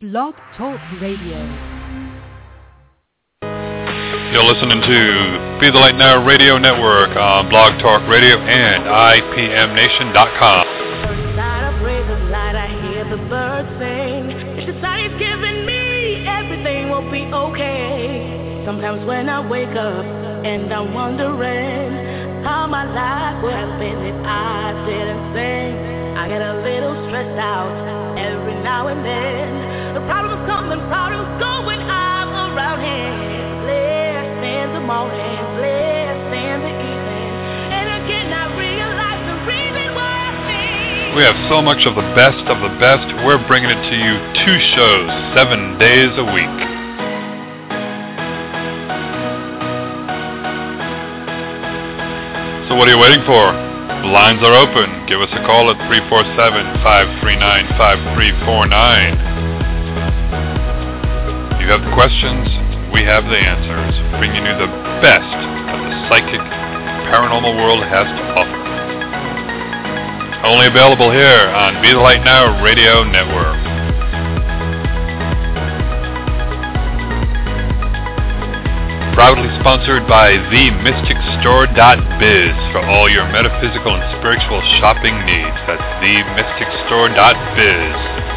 Blog Talk Radio. You're listening to Be the Light Now Radio Network on Blog Talk Radio and IPMNation.com. Inside I praise the light, I hear the birds sing. Society's giving me everything will be okay. Sometimes when I wake up and I'm wondering how my life would have been if I didn't sing, I get a little stressed out every now and then. The problems come and problems go when I'm around here. Blessed in the morning, blessed in the evening, and again I realize the reason why I. We have so much of the best of the best. We're bringing it to you two shows, seven days a week. So what are you waiting for? Lines are open. Give us a call at 347-539-5349. You have the questions, we have the answers, bringing you the best that the psychic paranormal world has to offer. Only available here on Be the Light Now Radio Network. Proudly sponsored by TheMysticStore.biz for all your metaphysical and spiritual shopping needs. That's TheMysticStore.biz.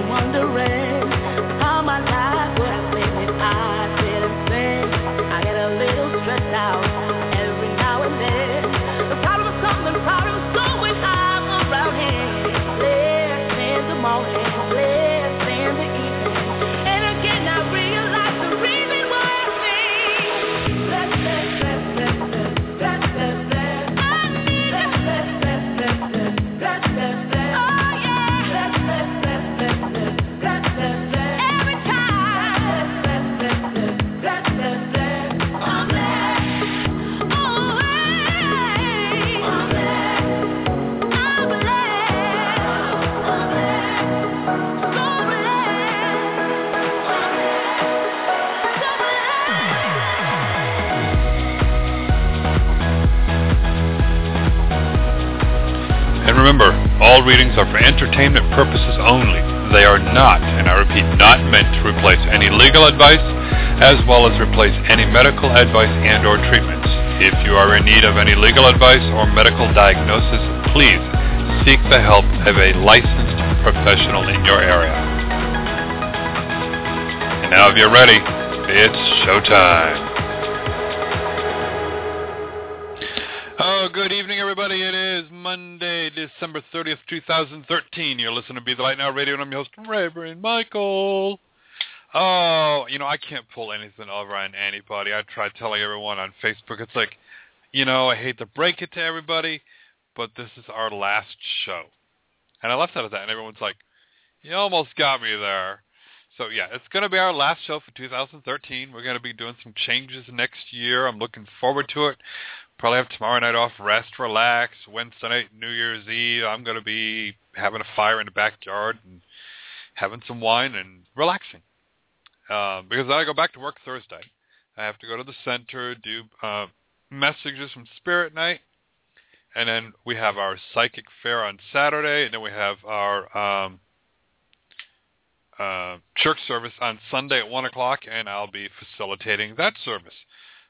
and I'm all readings are for entertainment purposes only. They are not, and I repeat, not meant to replace any legal advice as well as replace any medical advice and or treatments. If you are in need of any legal advice or medical diagnosis, please seek the help of a licensed professional in your area. And now if you're ready, it's showtime. Good evening, everybody. It is Monday, December 30th, 2013. You're listening to Be the Light Now Radio, and I'm your host, Reverend Michael. Oh, you know, I can't pull anything over on anybody. I tried telling everyone on Facebook. It's like, you know, I hate to break it to everybody, but this is our last show. And I left out of that, and everyone's like, you almost got me there. So, yeah, it's going to be our last show for 2013. We're going to be doing some changes next year. I'm looking forward to it. Probably have tomorrow night off, rest, relax. Wednesday night, New Year's Eve, I'm going to be having a fire in the backyard and having some wine and relaxing. Uh, because then I go back to work Thursday. I have to go to the center, do uh, messages from Spirit Night, and then we have our psychic fair on Saturday, and then we have our um, uh, church service on Sunday at one o'clock, and I'll be facilitating that service.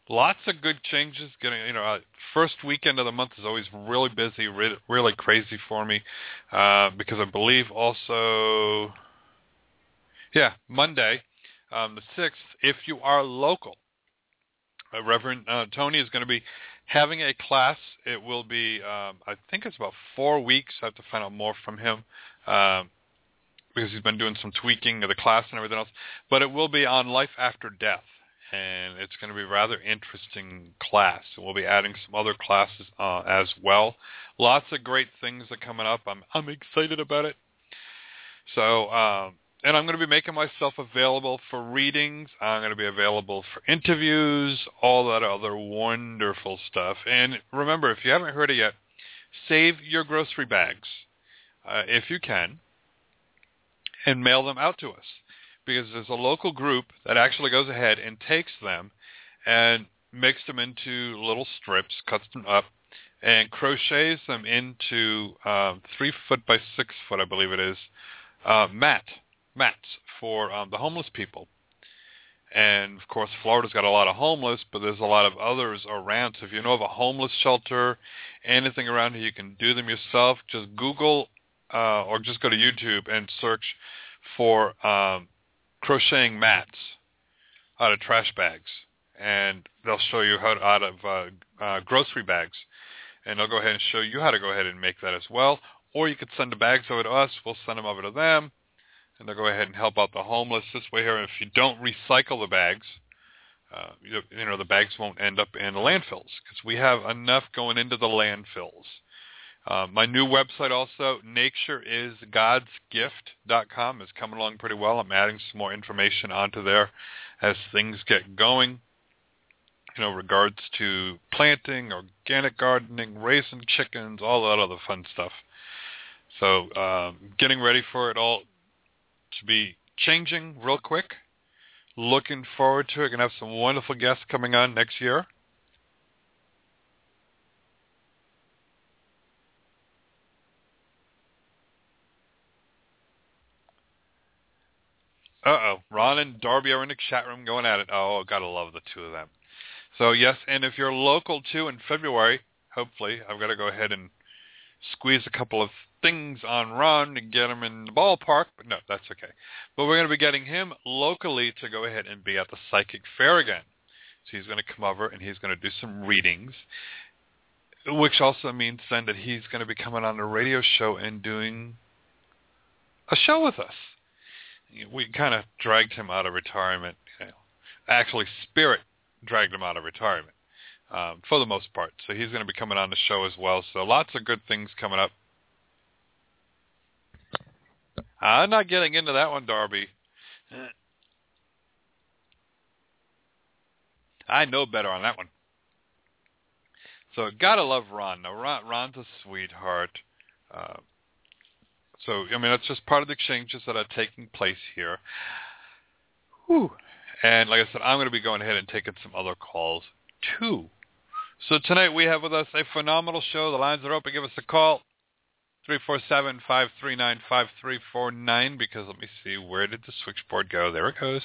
Lots of good changes. Getting you know, uh, first weekend of the month is always really busy, re- really crazy for me, uh, because I believe also, yeah, Monday, um, the sixth. If you are local, uh, Reverend uh, Tony is going to be having a class. It will be, um, I think it's about four weeks. I have to find out more from him. Um, because he's been doing some tweaking of the class and everything else, but it will be on life after death and it's going to be a rather interesting class. We'll be adding some other classes uh, as well. Lots of great things are coming up. I'm I'm excited about it. So, um, and I'm going to be making myself available for readings. I'm going to be available for interviews, all that other wonderful stuff. And remember, if you haven't heard it yet, save your grocery bags uh, if you can. and mail them out to us because there's a local group that actually goes ahead and takes them and makes them into little strips, cuts them up, and crochets them into um, three foot by six foot, I believe it is, uh, mat mats for um, the homeless people. And of course, Florida's got a lot of homeless, but there's a lot of others around. So if you know of a homeless shelter, anything around here, you can do them yourself. Just Google uh, or just go to YouTube and search for um, crocheting mats out of trash bags, and they'll show you how to, out of uh, uh, grocery bags, and they'll go ahead and show you how to go ahead and make that as well. Or you could send the bags over to us. We'll send them over to them and they'll go ahead and help out the homeless this way here. If you don't recycle the bags, uh, you, you know the bags won't end up in the landfills because we have enough going into the landfills. Uh, my new website also, natureisgodsgift.com, is coming along pretty well. I'm adding some more information onto there as things get going. You know, regards to planting, organic gardening, raising chickens, all that other fun stuff. So um, getting ready for it all to be changing real quick. Looking forward to it. Going to have some wonderful guests coming on next year. Uh-oh. Ron and Darby are in the chat room going at it. Oh, gotta love the two of them. So, yes, and if you're local, too, in February, hopefully, I've got to go ahead and squeeze a couple of things on Ron to get him in the ballpark, but no, that's okay. But we're going to be getting him locally to go ahead and be at the Psychic Fair again. So he's going to come over and he's going to do some readings, which also means then that he's going to be coming on the radio show and doing a show with us. We kind of dragged him out of retirement. Actually, Spirit dragged him out of retirement um, for the most part. So he's going to be coming on the show as well. So lots of good things coming up. I'm not getting into that one, Darby. I know better on that one. So gotta love Ron. Now Ron, Ron's a sweetheart. Uh, so I mean that's just part of the exchanges that are taking place here. Whew. And like I said, I'm going to be going ahead and taking some other calls too. So tonight we have with us a phenomenal show. The lines are open. Give us a call. 347-539-5349 because let me see, where did the switchboard go? There it goes.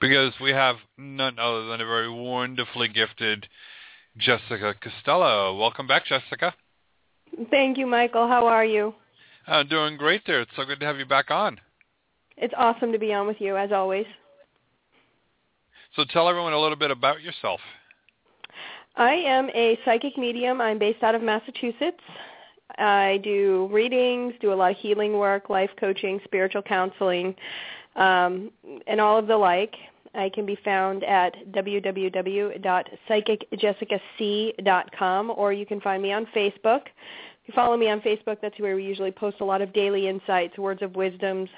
Because we have none other than a very wonderfully gifted Jessica Costello. Welcome back, Jessica. Thank you, Michael. How are you? I'm doing great there. It's so good to have you back on. It's awesome to be on with you, as always. So tell everyone a little bit about yourself. I am a psychic medium. I'm based out of Massachusetts. I do readings, do a lot of healing work, life coaching, spiritual counseling, um, and all of the like. I can be found at www.psychicjessicac.com or you can find me on Facebook. Follow me on Facebook, that's where we usually post a lot of daily insights, words of wisdoms,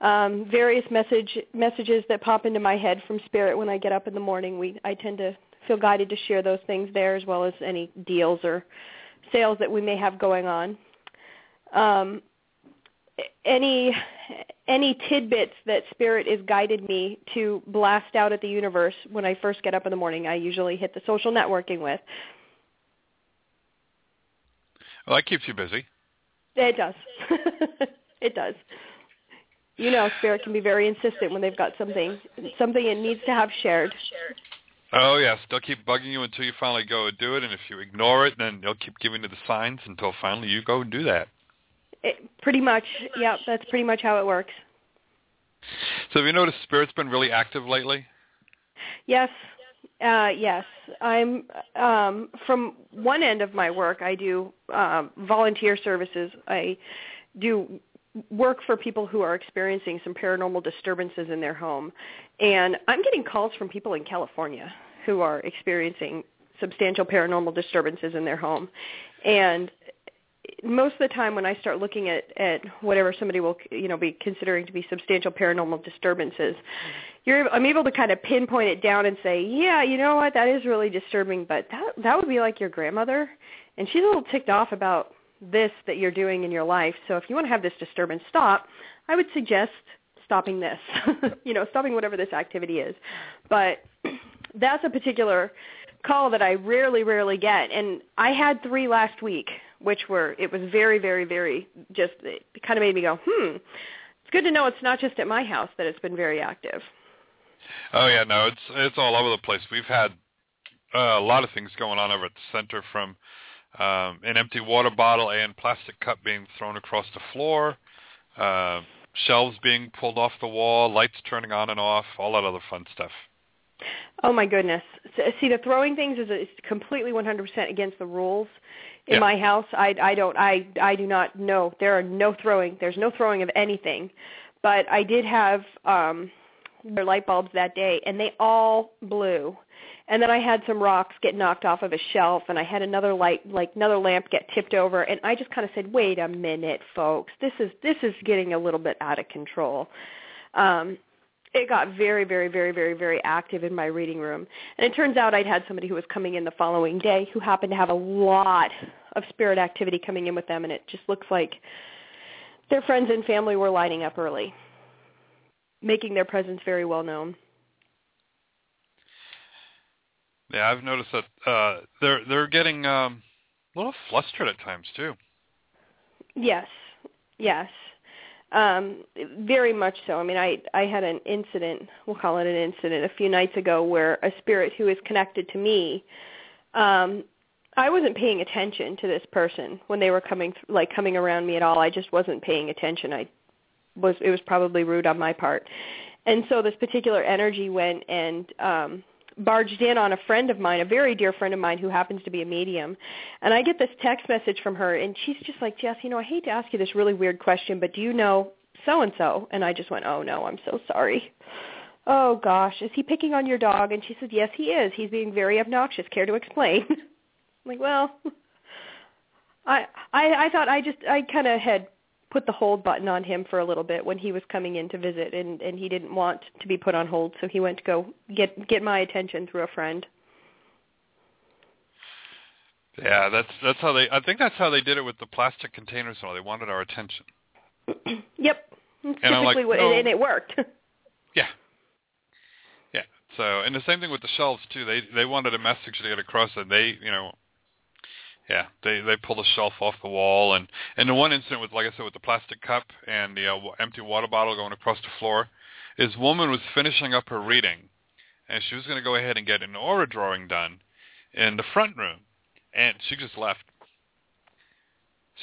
um, various message messages that pop into my head from spirit when I get up in the morning. We I tend to feel guided to share those things there as well as any deals or sales that we may have going on. Um, any any tidbits that spirit is guided me to blast out at the universe when I first get up in the morning, I usually hit the social networking with. Well, that keeps you busy. It does. it does. You know, spirit can be very insistent when they've got something something it needs to have shared. Oh yes, they'll keep bugging you until you finally go and do it, and if you ignore it, then they'll keep giving you the signs until finally you go and do that. It, pretty much, yeah, that's pretty much how it works. So have you noticed Spirit's been really active lately? Yes, uh, yes. I'm um, from one end of my work. I do uh, volunteer services. I do work for people who are experiencing some paranormal disturbances in their home. And I'm getting calls from people in California who are experiencing substantial paranormal disturbances in their home. And most of the time when I start looking at, at whatever somebody will you know be considering to be substantial paranormal disturbances, mm-hmm. you're I'm able to kind of pinpoint it down and say, yeah, you know what, that is really disturbing, but that that would be like your grandmother, and she's a little ticked off about this that you're doing in your life. So if you want to have this disturbance stop, I would suggest stopping this, you know, stopping whatever this activity is. But that's a particular call that I rarely, rarely get. And I had three last week, which were, it was very, very, very just, it kind of made me go, hmm, it's good to know it's not just at my house that it's been very active. Oh yeah, no, it's it's all over the place. We've had uh, a lot of things going on over at the center from um, an empty water bottle and plastic cup being thrown across the floor, uh, shelves being pulled off the wall, lights turning on and off, all that other fun stuff. Oh my goodness! See, the throwing things is, is completely 100% against the rules in Yeah. my house. I I don't I I do not know. There are no throwing. There's no throwing of anything. But I did have um their light bulbs that day, and they all blew. And then I had some rocks get knocked off of a shelf, and I had another light, like another lamp, get tipped over. And I just kind of said, "Wait a minute, folks. This is this is getting a little bit out of control." Um, it got very, very, very, very, very active in my reading room. And it turns out I'd had somebody who was coming in the following day who happened to have a lot of spirit activity coming in with them, and it just looks like their friends and family were lining up early, making their presence very well known. Yeah, I've noticed that uh, they're they're getting um, a little flustered at times too. Yes, yes, um, very much so. I mean, I I had an incident. We'll call it an incident a few nights ago where a spirit who is connected to me. Um, I wasn't paying attention to this person when they were coming like coming around me at all. I just wasn't paying attention. I was it was probably rude on my part. And so this particular energy went and um barged in on a friend of mine, a very dear friend of mine who happens to be a medium. And I get this text message from her and she's just like, Jess, you know, I hate to ask you this really weird question, but do you know so and so? And I just went, Oh no, I'm so sorry. Oh gosh, is he picking on your dog? And she said, Yes, he is. He's being very obnoxious. Care to explain? I'm like, well, I I I thought I just I kind of had put the hold button on him for a little bit when he was coming in to visit and and he didn't want to be put on hold so he went to go get get my attention through a friend Yeah, that's that's how they. I think that's how they did it with the plastic containers. and all. they wanted our attention. yep And I'm like, typically what no. and it worked Yeah. Yeah. So, and the same thing with the shelves too. They they wanted a message to get across, and they, you know, yeah, they they pulled a shelf off the wall, and and the one incident with, like I said, with the plastic cup and the uh, empty water bottle going across the floor, is woman was finishing up her reading, and she was going to go ahead and get an aura drawing done in the front room, and she just left.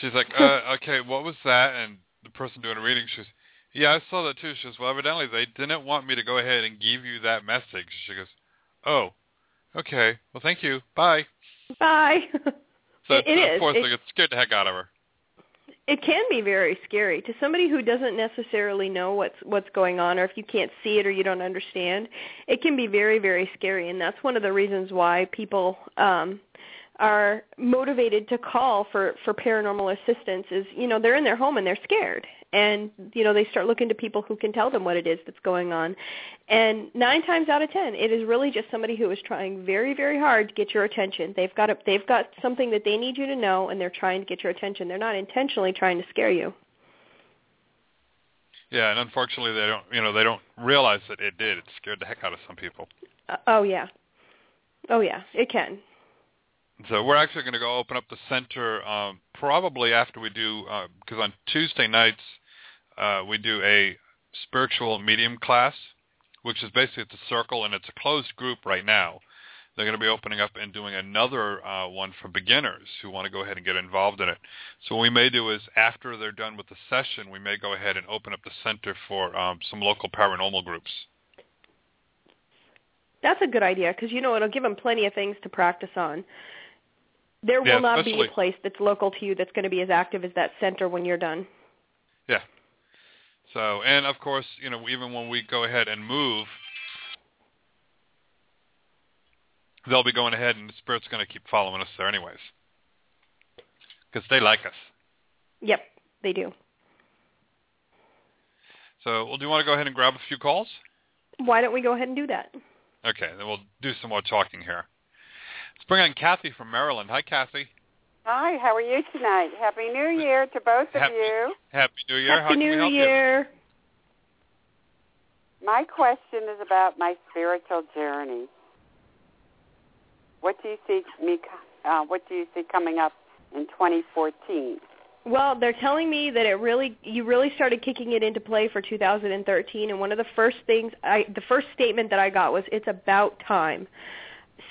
She's like, uh, okay, what was that? And the person doing the reading, she's, yeah, I saw that too. She goes, well, evidently they didn't want me to go ahead and give you that message. She goes, oh, okay, well, thank you, bye. bye So It- it of is. course It- they scared the heck out of her. it can be very scary to somebody who doesn't necessarily know what's what's going on or if you can't see it or you don't understand it can be very very scary and that's one of the reasons why people um are motivated to call for for paranormal assistance is you know they're in their home and they're scared. And you know they start looking to people who can tell them what it is that's going on. And 9 times out of 10 it is really just somebody who is trying very very hard to get your attention. They've got a, they've got something that they need you to know and they're trying to get your attention. They're not intentionally trying to scare you. Yeah, and unfortunately they don't, you know, they don't realize that it did. It scared the heck out of some people. uh, oh yeah. Oh yeah. It can So we're actually going to go open up the center um, probably after we do, because on Tuesday nights uh, we do a spiritual medium class, which is basically it's a circle and it's a closed group right now. They're going to be opening up and doing another uh, one for beginners who want to go ahead and get involved in it. So what we may do is after they're done with the session, we may go ahead and open up the center for um, some local paranormal groups. That's a good idea because you know it'll give them plenty of things to practice on. There Yeah, will not be a place that's local to you that's going to be as active as that center when you're done. Yeah. So, and of course, you know, even when we go ahead and move, they'll be going ahead, and the spirit's going to keep following us there, anyways, because they like us. Yep, they do. So, well, do you want to go ahead and grab a few calls? Why don't we go ahead and do that? Okay, then we'll do some more talking here. Let's bring on Kathy from Maryland. Hi, Kathy. Hi, how are you tonight? Happy New Year to both of Happy- you. Happy New Year. How Happy can we New help Year. My question is about my spiritual journey. What do you see me? Uh, what do you see coming up in 2014? Well, they're telling me that it really you really started kicking it into play for 2013 and one of the first things I the first statement that I got was it's about time.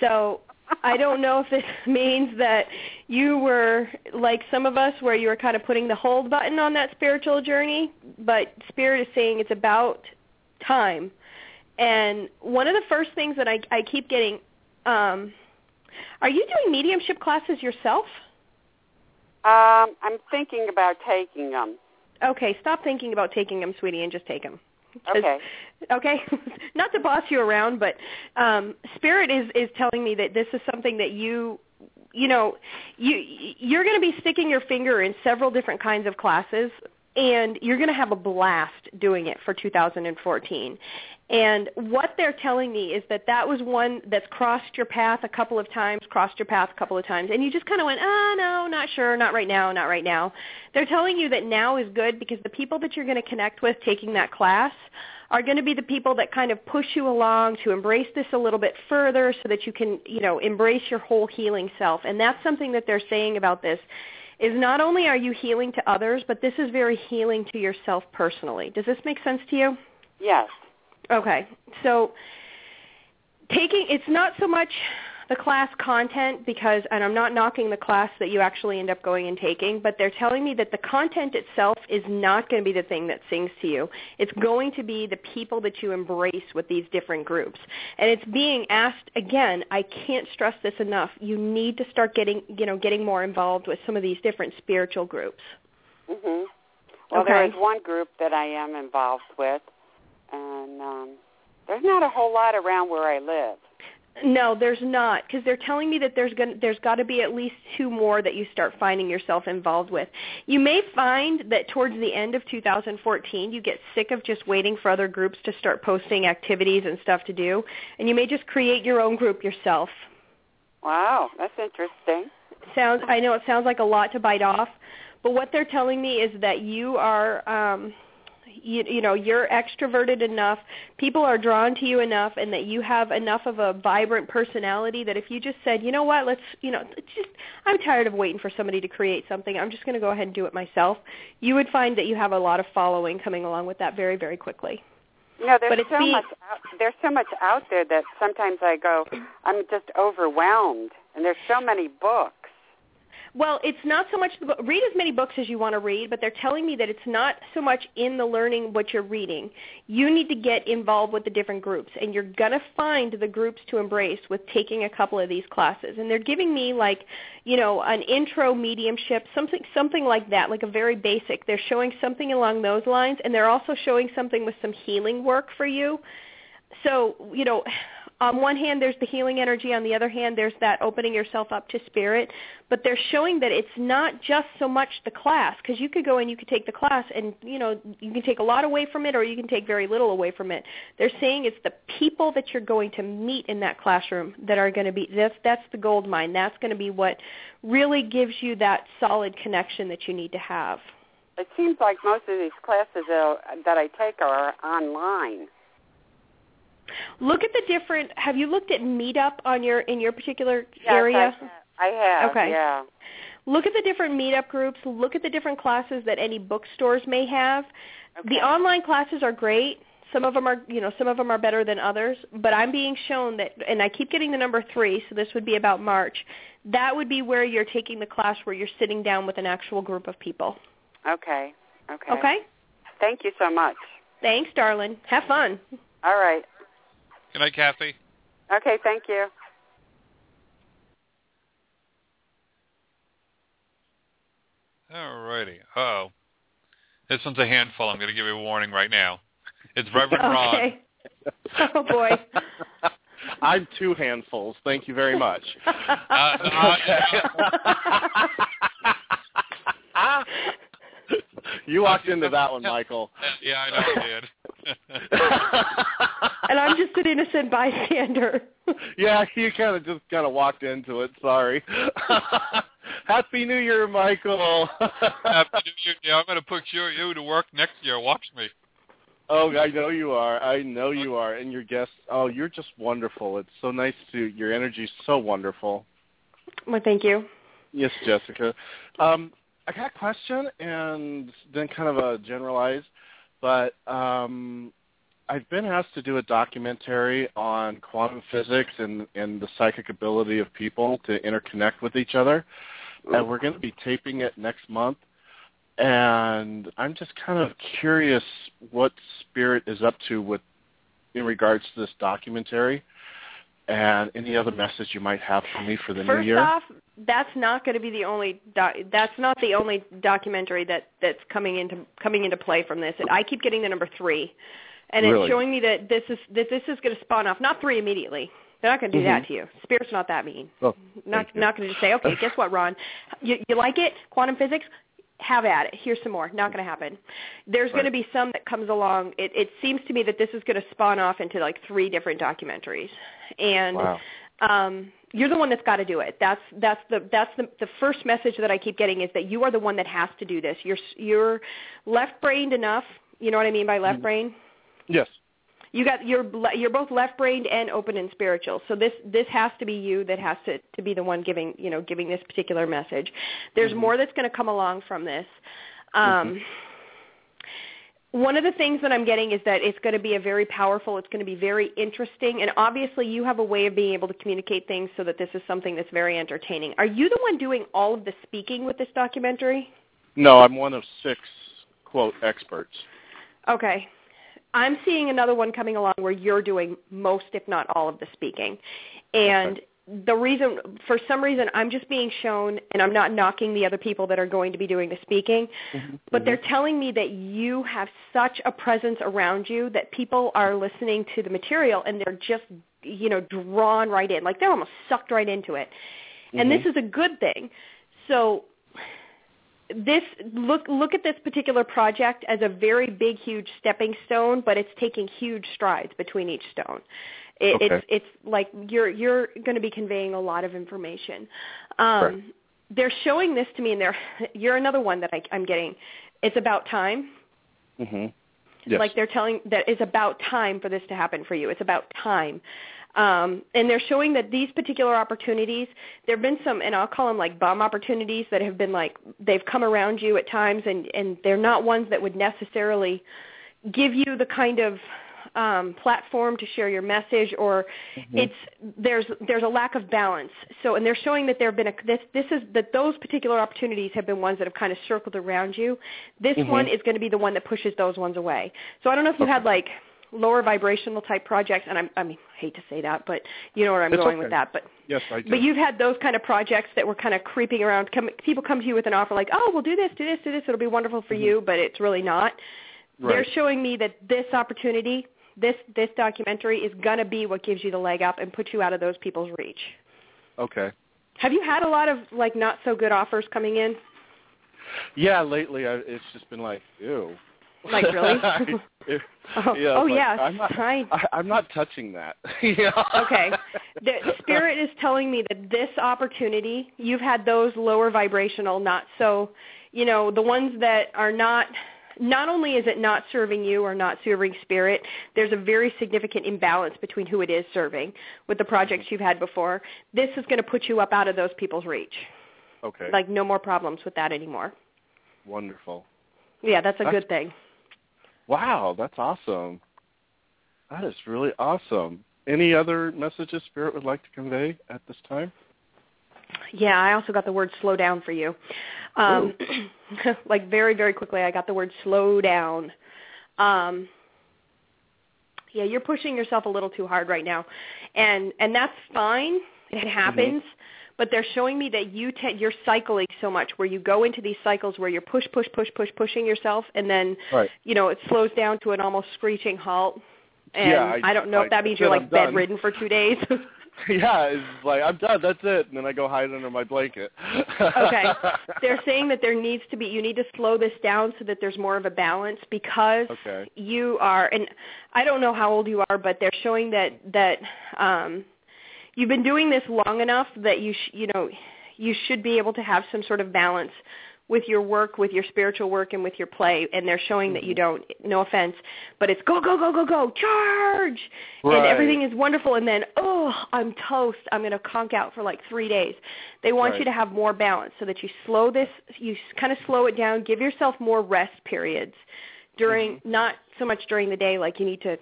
So, I don't know if this means that you were like some of us where you were kind of putting the hold button on that spiritual journey, but spirit is saying it's about time. And one of the first things that I I keep getting um are you doing mediumship classes yourself? Um, I'm thinking about taking them. Okay, stop thinking about taking them, sweetie, and just take them. Okay. Okay, not to boss you around, but um, Spirit is is telling me that this is something that you, you know, you you're going to be sticking your finger in several different kinds of classes, and you're going to have a blast doing it for 2014. And what they're telling me is that that was one that's crossed your path a couple of times, crossed your path a couple of times, and you just kind of went, ah, no, not sure, not right now, not right now. They're telling you that now is good because the people that you're going to connect with taking that class are going to be the people that kind of push you along to embrace this a little bit further so that you can, you know, embrace your whole healing self. And that's something that they're saying about this is not only are you healing to others, but this is very healing to yourself personally. Does this make sense to you? Yes. Okay. So taking it's not so much the class content because and I'm not knocking the class that you actually end up going and taking, but they're telling me that the content itself is not going to be the thing that sings to you. It's going to be the people that you embrace with these different groups. And it's being asked again, I can't stress this enough. You need to start getting, you know, getting more involved with some of these different spiritual groups. Mhm. Well, there Okay. is one group that I am involved with, and um, there's not a whole lot around where I live. No, there's not, because they're telling me that there's gonna there's got to be at least two more that you start finding yourself involved with. You may find that towards the end of 2014, you get sick of just waiting for other groups to start posting activities and stuff to do, and you may just create your own group yourself. Wow, that's interesting. Sounds I know it sounds like a lot to bite off, but what they're telling me is that you are um you, you know you're extroverted enough people are drawn to you enough and that you have enough of a vibrant personality that if you just said you know what let's you know it's just i'm tired of waiting for somebody to create something i'm just going to go ahead and do it myself you would find that you have a lot of following coming along with that very very quickly But there's it's so much. Out, there's so much out there that sometimes I go, I'm just overwhelmed, and there's so many books. Well, it's not so much the book. Read as many books as you want to read, but they're telling me that it's not so much in the learning what you're reading. You need to get involved with the different groups, and you're going to find the groups to embrace with taking a couple of these classes. And they're giving me like, you know, an intro mediumship, something something like that, like a very basic. They're showing something along those lines, and they're also showing something with some healing work for you. So, you know, on one hand there's the healing energy. On the other hand there's that opening yourself up to spirit. But they're showing that it's not just so much the class because you could go and you could take the class and you know you can take a lot away from it or you can take very little away from it. They're saying it's the people that you're going to meet in that classroom that are going to be that's that's the gold mine. That's going to be what really gives you that solid connection that you need to have. It seems like most of these classes that, that I take are online. Look at the different have you looked at meetup on your in your particular Yes, area I, I have. Okay. Yeah. look at the different meetup groups, look at the different classes that any bookstores may have. Okay. The online classes are great. Some of them are, you know, some of them are better than others, but I'm being shown that and I keep getting the number 3, so this would be about March. That would be where you're taking the class where you're sitting down with an actual group of people. Okay. Okay. Okay? Thank you so much. Thanks, darling. Have fun. All right. Good night, Kathy. Okay. Thank you. All righty. Oh, this one's a handful. I'm going to give you a warning right now. It's Reverend Ron. Okay. Oh boy. I'm two handfuls. Thank you very much. Uh, uh, you walked into that one, Michael. yeah, I know I did. And and I'm just an innocent bystander. yeah, you kind of just kind of walked into it. Sorry. Happy New Year, Michael. Happy New Year. Yeah, I'm going to put you, you to work next year. Watch me. Oh, I know you are. I know you are. And your guests, oh, you're just wonderful. It's so nice to, your energy's so wonderful. Well, thank you. Yes, Jessica. Um, I got a question and then kind of a generalized, but um, I've been asked to do a documentary on quantum physics and, and the psychic ability of people to interconnect with each other. And we're going to be taping it next month. And I'm just kind of curious what Spirit is up to with in regards to this documentary and any other message you might have for me for the First new year. off, that's not going to be the only doc- that's not the only documentary that that's coming into coming into play from this. I keep getting the number 3 and Really? it's showing me that this is that this is going to spawn off not 3 immediately. They're not going to do that to you. Spirit's not that mean. Oh, not not going to just say, "Okay, guess what, Ron? You you like it? Quantum physics? Have at it. Here's some more." Not going to happen. There's going to be some that comes along. It it seems to me that this is going to spawn off into like three different documentaries. And Wow. um you're the one that's got to do it. That's that's the that's the the first message that I keep getting is that you are the one that has to do this. You're you're left-brained enough. You know what I mean by left brain? Yes. You got you're you're both left-brained and open and spiritual. So this this has to be you that has to to be the one giving you know giving this particular message. There's more that's going to come along from this. Um, One of the things that I'm getting is that it's going to be a very powerful, it's going to be very interesting, and obviously you have a way of being able to communicate things so that this is something that's very entertaining. Are you the one doing all of the speaking with this documentary? No, I'm one of six quote experts. Okay. I'm seeing another one coming along where you're doing most, if not all, of the speaking. And the reason, for some reason, I'm just being shown, and I'm not knocking the other people that are going to be doing the speaking, mm-hmm. but they're mm-hmm. telling me that you have such a presence around you that people are listening to the material and they're just, you know, drawn right in. Like they're almost sucked right into it. And this mm-hmm. is a good thing. So this look look at this particular project as a very big huge stepping stone but it's taking huge strides between each stone it, Okay. it's it's like you're you're going to be conveying a lot of information um Right. they're showing this to me and they're you're another one that I, i'm getting it's about time Mhm. Yes. like they're telling that it's about time for this to happen for you. It's about time. Um, and they're showing that these particular opportunities, there have been some, and I'll call them like bomb opportunities that have been like, they've come around you at times and, and they're not ones that would necessarily give you the kind of um, platform to share your message or it's there's there's a lack of balance. So and they're showing that there have been a this this is that those particular opportunities have been ones that have kind of circled around you. This Mhm. one is going to be the one that pushes those ones away. So i don't know if you had like lower vibrational type projects and i'm i mean I hate to say that but you know where i'm It's going okay. with that but yes, I do. but you've had those kind of projects that were kind of creeping around. Come, people come to you with an offer like, "Oh, we'll do this, do this, do this. It'll be wonderful for mm-hmm. you," but it's really not. Right. They're showing me that this opportunity, this this documentary, is going to be what gives you the leg up and puts you out of those people's reach. okay. Have you had a lot of like not so good offers coming in? Yeah, lately I, it's just been like, ew. Like, really? It- Oh, yeah, oh like, yes, I'm not, I I'm not touching that. yeah. Okay. The spirit is telling me that this opportunity, you've had those lower vibrational, not so, you know, the ones that are not not only is it not serving you or not serving spirit, there's a very significant imbalance between who it is serving with the projects mm-hmm. you've had before. This is going to put you up out of those people's reach. Okay. Like no more problems with that anymore. Wonderful. Yeah, that's a That's- good thing. Wow, that's awesome. That is really awesome. Any other messages Spirit would like to convey at this time? Yeah, I also got the word slow down for you. Um, like very, very quickly, I got the word slow down. Um, yeah, you're pushing yourself a little too hard right now, and and that's fine. It happens. But they're showing me that you te- you're cycling so much, where you go into these cycles where you're push, push, push, push, pushing yourself, and then Right. you know it slows down to an almost screeching halt. And Yeah, I- I, don't know I- if that means you're like bedridden for two days. yeah, it's like I'm done. That's it, and then I go hide under my blanket. okay. They're saying that there needs to be you need to slow this down so that there's more of a balance because Okay. you are and I don't know how old you are, but they're showing that that um you've been doing this long enough that you sh- you know you should be able to have some sort of balance with your work, with your spiritual work, and with your play. And they're showing that you mm-hmm. don't. No offense, but it's go go go go go charge, and everything is wonderful. And then oh, I'm toast. I'm going to conk out for like three days. They want you to have more balance so that you slow this. You kind of slow it down. Give yourself more rest periods during mm-hmm. not so much during the day like you need to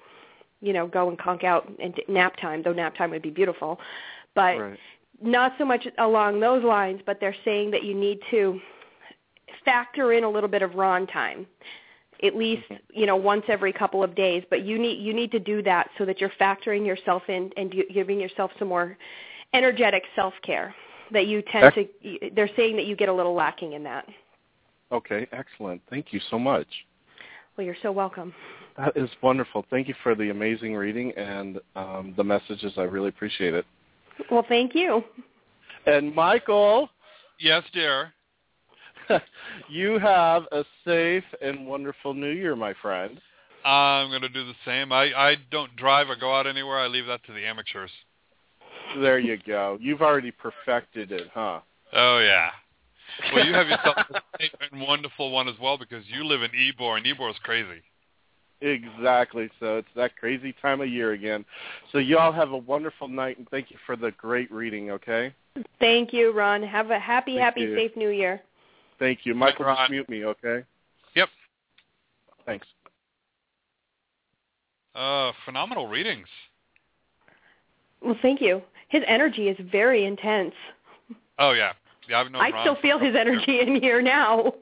you know go and conk out and nap time though nap time would be beautiful but Right. not so much along those lines but they're saying that you need to factor in a little bit of ron time at least mm-hmm. you know once every couple of days but you need you need to do that so that you're factoring yourself in and giving yourself some more energetic self care that you tend to they're saying that you get a little lacking in that Okay, excellent. Thank you so much. well you're so welcome That is wonderful. Thank you for the amazing reading and um, the messages. I really appreciate it. well thank you And Michael, Yes, dear. you have a safe and wonderful New Year, my friend. I'm going to do the same. I I don't drive or go out anywhere. I leave that to the amateurs. There you go. You've already perfected it, huh? Oh yeah. Well, you have yourself a safe and wonderful one as well because you live in Ybor, and Ybor's crazy. Exactly. So it's that crazy time of year again. So you all have a wonderful night, and thank you for the great reading. Okay. Thank you, Ron. Have a happy, Thank happy, you. safe New Year. Thank you, Michael. Ron. Just mute me, okay? Yep. Thanks. Uh, phenomenal readings. Well, thank you. His energy is very intense. Oh yeah, yeah. I've known I Ron still feel his of years. energy in here now.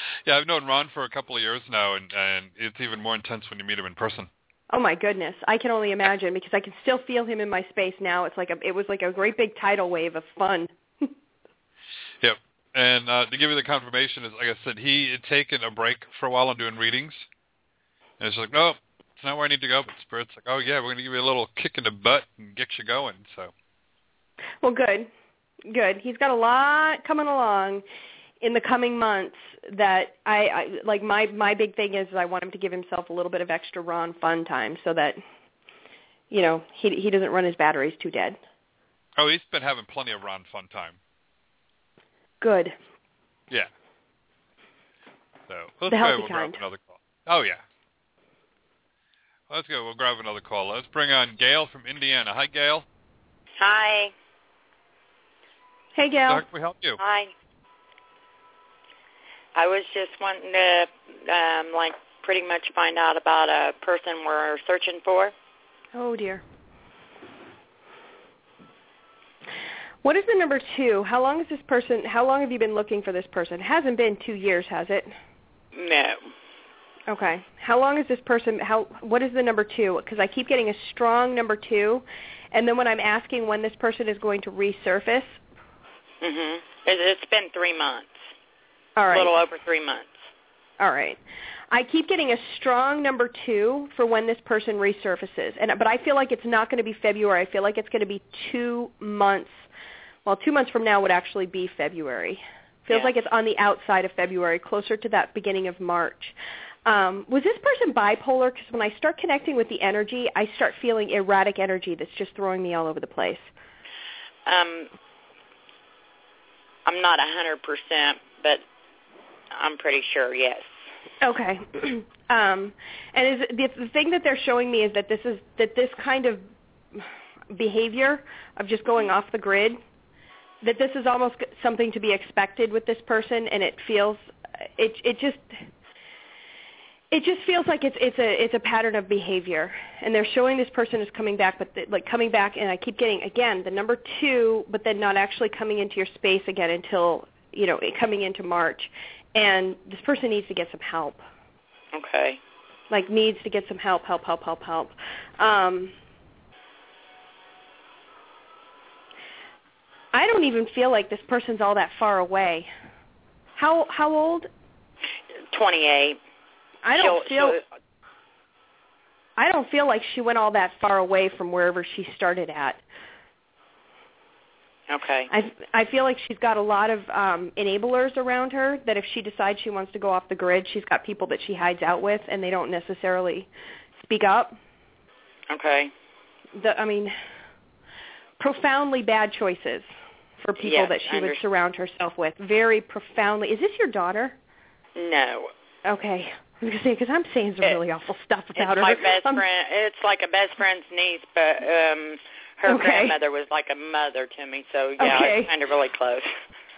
Yeah, I've known Ron for a couple of years now, and and it's even more intense when you meet him in person. oh my goodness, I can only imagine because I can still feel him in my space now. It's like a, it was like a great big tidal wave of fun. Yep. And uh, to give you the confirmation is, like I said, he had taken a break for a while on doing readings, and it's like, no, it's not where I need to go. But Spirit's like, oh yeah, we're going to give you a little kick in the butt and get you going. So Well, good, good. He's got a lot coming along in the coming months that I, I like. My my big thing is I want him to give himself a little bit of extra Ron fun time so that you know he he doesn't run his batteries too dead. oh, he's been having plenty of Ron fun time. Good. Yeah. So let's The go. healthy We'll kind. grab another call. Oh yeah. Let's go. We'll grab another call. Let's bring on Gail from Indiana. Hi, Gail. Hi. Hey, Gail. How can we help you? Hi. I was just wanting to, um, like, pretty much find out about a person we're searching for. Oh dear. What is the number two? How long is this person? How long have you been looking for this person? It hasn't been two years, has it? No. Okay. How long is this person? How? What is the number two? Because I keep getting a strong number two, and then when I'm asking when this person is going to resurface, Mhm. It, it's been three months. All A little over three months. all right. I keep getting a strong number two for when this person resurfaces, and but I feel like it's not going to be February. I feel like it's going to be two months. Well, two months from now would actually be February. Feels Yeah. like it's on the outside of February, closer to that beginning of March. Um, was this person bipolar? Because when I start connecting with the energy, I start feeling erratic energy that's just throwing me all over the place. Um, I'm not a hundred percent, but I'm pretty sure. Yes. Okay. um, and is the, the thing that they're showing me is that this is that this kind of behavior of just going off the grid, that this is almost something to be expected with this person, and it feels it it just it just feels like it's it's a it's a pattern of behavior and they're showing this person is coming back but the, like coming back and i keep getting again the number two but then not actually coming into your space again until you know coming into march and this person needs to get some help Okay. like needs to get some help help help help help um i don't even feel like this person's all that far away how how old Twenty-eight. i don't She'll- feel she'll- I don't feel like she went all that far away from wherever she started at. Okay. I I feel like she's got a lot of um enablers around her that if she decides she wants to go off the grid, she's got people that she hides out with and they don't necessarily speak up. Okay. The I mean profoundly bad choices for people Yes, that she would surround herself with. Very profoundly. Is this your daughter? No. Okay. I was going to say because I'm saying some It- really awful stuff It's about her. my best Um, friend. It's like a best friend's niece, but um her Okay. grandmother was like a mother to me. So yeah, Okay. it's kind of really close.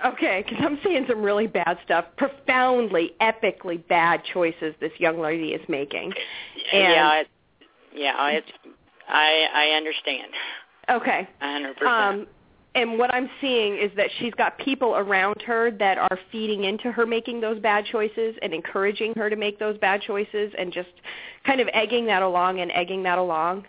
Okay, because I'm seeing some really bad stuff, profoundly, epically bad choices this young lady is making. And- yeah, it, yeah, it's I I understand. Okay. Hundred percent. Um, and what I'm seeing is that she's got people around her that are feeding into her making those bad choices and encouraging her to make those bad choices and just kind of egging that along and egging that along.